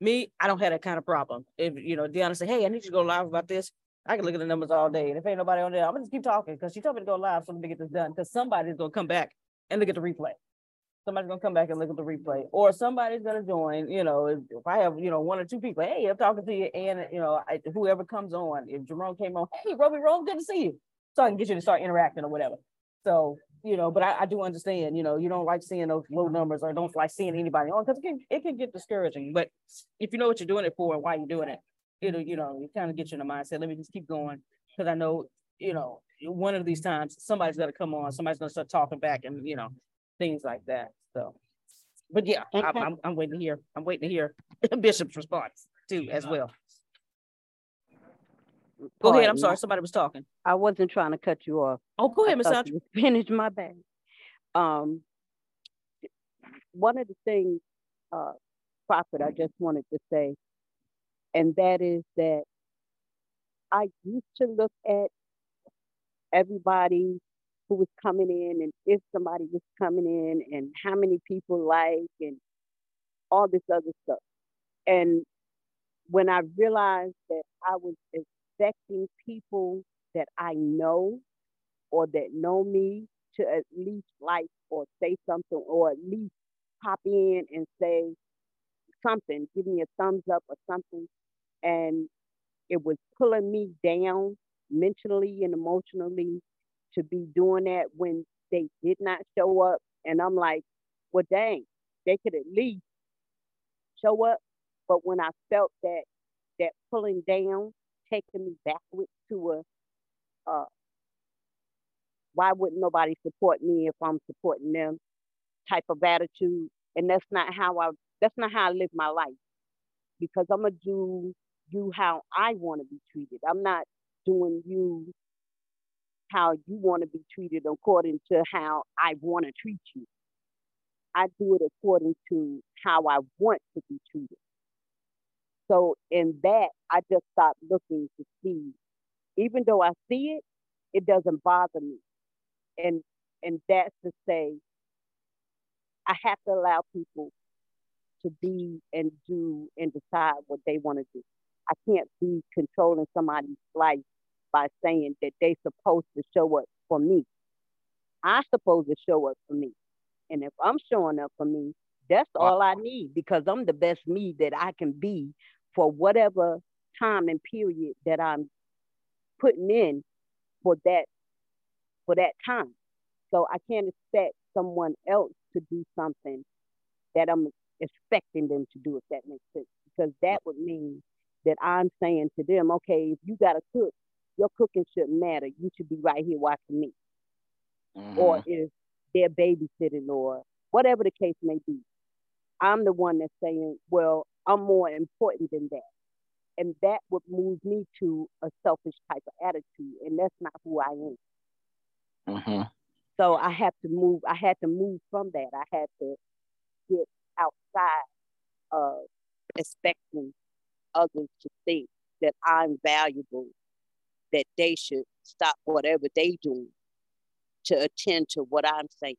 Me, I don't have that kind of problem. If, you know, Deanna say, hey, I need you to go live about this. I can look at the numbers all day. And if ain't nobody on there, I'm gonna just keep talking because she told me to go live so let me get this done. Because somebody's gonna come back and look at the replay. Somebody's gonna come back and look at the replay, or somebody's gonna join. You know, if, I have you know one or two people, hey, I'm talking to you, and you know, I, whoever comes on, if Jerome came on, hey, Roby Rome, good to see you. So I can get you to start interacting or whatever. So you know, but I, I do understand. You know, you don't like seeing those low numbers or don't like seeing anybody on because it can, it can get discouraging. But if you know what you're doing it for and why you're doing it, it'll you know, it kind of get you in the mindset. Let me just keep going because I know you know one of these times somebody's gonna come on, somebody's gonna start talking back and you know things like that. So, but yeah, I'm, Okay. I'm, I'm waiting to hear. I'm waiting to hear Bishop's response too as well. Go ahead. I'm Pardon, sorry. Somebody was talking. I wasn't trying to cut you off. Oh, go ahead, I Miss thought Sandra. you was Finish my bag. Um, one of the things, uh, Prophet, I just wanted to say, and that is that I used to look at everybody who was coming in and if somebody was coming in and how many people like and all this other stuff. And when I realized that I was expecting people that I know or that know me to at least like or say something or at least pop in and say something, give me a thumbs up or something. And it was pulling me down mentally and emotionally to be doing that when they did not show up. And I'm like, well, dang, they could at least show up. But when I felt that that pulling down, taking me backwards to a uh, why wouldn't nobody support me if I'm supporting them type of attitude. And that's not how I that's not how I live my life. Because I'm gonna do you how I want to be treated. I'm not doing you how you want to be treated according to how I want to treat you. I do it according to how I want to be treated. So in that, I just stopped looking to see. Even though I see it, it doesn't bother me And and that's to say I have to allow people to be and do and decide what they want to do. I can't be controlling somebody's life by saying that they supposed to show up for me. I supposed to show up for me. And if I'm showing up for me, that's all I need because I'm the best me that I can be for whatever time and period that I'm putting in for that for that time. So I can't expect someone else to do something that I'm expecting them to do, if that makes sense. Because that would mean that I'm saying to them, okay, if you got to cook, your cooking shouldn't matter. You should be right here watching me. Mm-hmm. Or if they're babysitting or whatever the case may be. I'm the one that's saying, well, I'm more important than that. And that would move me to a selfish type of attitude. And that's not who I am. Mm-hmm. So I have to move, I had to move from that. I had to get outside of expecting others to think that I'm valuable, that they should stop whatever they do to attend to what I'm saying.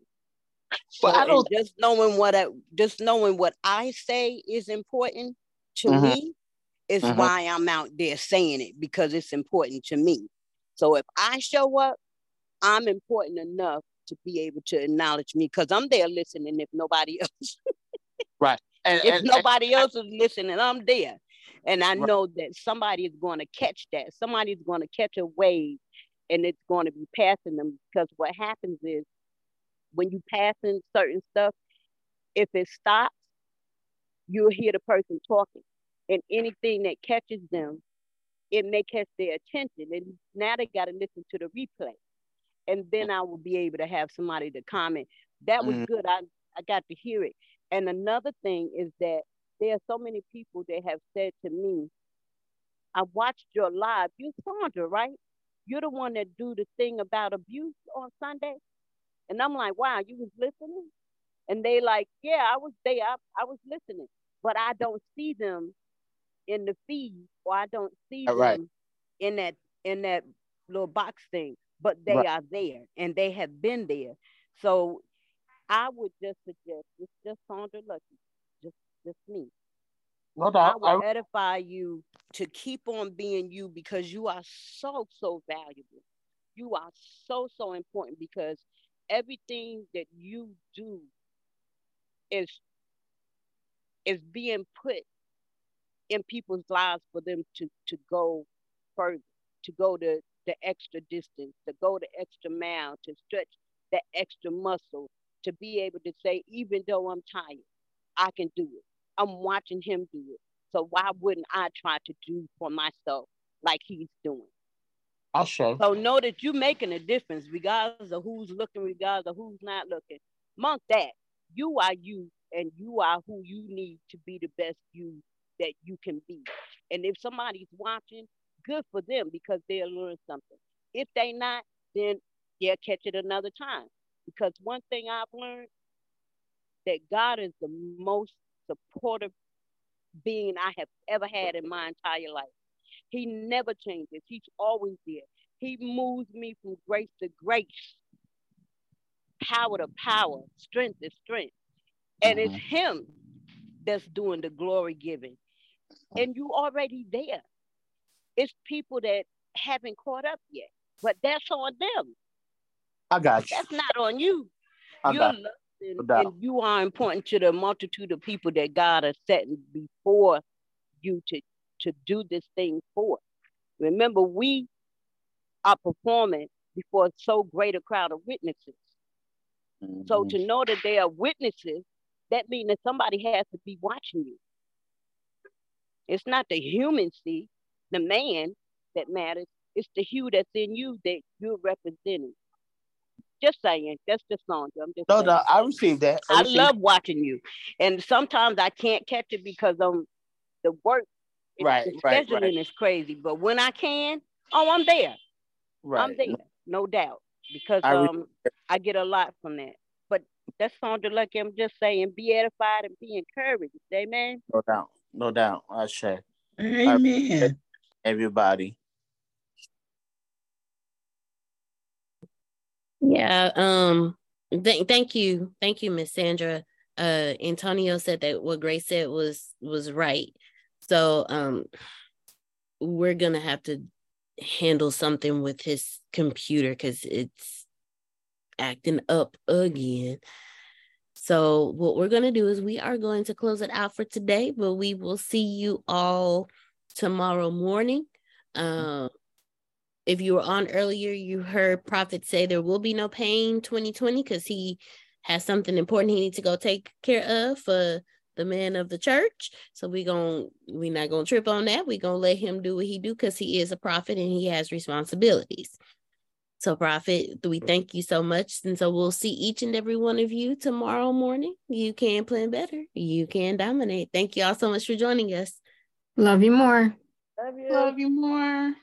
But so, I don't just knowing what I just knowing what I say is important to mm-hmm. me is mm-hmm. why I'm out there saying it because it's important to me. So if I show up, I'm important enough to be able to acknowledge me because I'm there listening if nobody else. right. And, if and, nobody and, else is listening, I'm there. And I right. know that somebody is going to catch that. Somebody's going to catch a wave and it's going to be passing them because what happens is when you passing certain stuff, if it stops, you'll hear the person talking. And anything that catches them, it may catch their attention. And now they got to listen to the replay. And then I will be able to have somebody to comment. That was mm-hmm. good. I, I got to hear it. And another thing is that there are so many people that have said to me, I watched your live. You Sandra, right? You're the one that do the thing about abuse on Sunday. And I'm like, wow, you was listening? And they like, yeah, I was there. I, I was listening. But I don't see them in the feed or I don't see them right. in that in that little box thing. But they right. are there and they have been there. So I would just suggest it's just Sandra Lucky, just me. No doubt. I will I... edify you to keep on being you because you are so so valuable. You are so so important because everything that you do is is being put in people's lives for them to to go further, to go to the extra distance, to go the extra mile, to stretch that extra muscle, to be able to say, even though I'm tired, I can do it. I'm watching him do it. So why wouldn't I try to do for myself like he's doing? I'll show. So know that you're making a difference, regardless of who's looking, regardless of who's not looking. Monk that. You are you, and you are who you need to be the best you that you can be. And if somebody's watching, good for them because they'll learn something. If they not, then they'll catch it another time. Because one thing I've learned that God is the most supportive being I have ever had in my entire life. He never changes. He's always there. He moves me from grace to grace, power to power, strength to strength. And mm-hmm. it's him that's doing the glory giving. And you already there. It's people that haven't caught up yet, but that's on them. I got you. That's not on you. I You're got and, and you are important to the multitude of people that God has set before you to, to do this thing for. Remember, we are performing before so great a crowd of witnesses. Mm-hmm. So to know that they are witnesses, that means that somebody has to be watching you. It's not the human see, the man that matters. It's the hue that's in you that you're representing. Just saying, that's just song. I'm just no, saying. no, I received that. I, I received love watching you, and sometimes I can't catch it because um the work, right, the right, scheduling right. is crazy. But when I can, oh, I'm there. Right. I'm there, no doubt, because I um I get a lot from that. But that's Sandra Lucky. I'm just saying, be edified and be encouraged. Amen. No doubt, no doubt. I say. Amen. Everybody. Yeah. Um. Th- thank you, thank you, Miss Sandra. Uh, Antonio said that what Grace said was was right. So, um, we're gonna have to handle something with his computer because it's acting up again. So, what we're gonna do is we are going to close it out for today, but we will see you all tomorrow morning. Um, if you were on earlier, you heard Prophet say there will be no pain 2020 because he has something important he needs to go take care of for the man of the church. So we going we're not gonna trip on that. We're gonna let him do what he do because he is a prophet and he has responsibilities. So, Prophet, we thank you so much. And so we'll see each and every one of you tomorrow morning. You can plan better. You can dominate. Thank you all so much for joining us. Love you more. Love you. Love you more.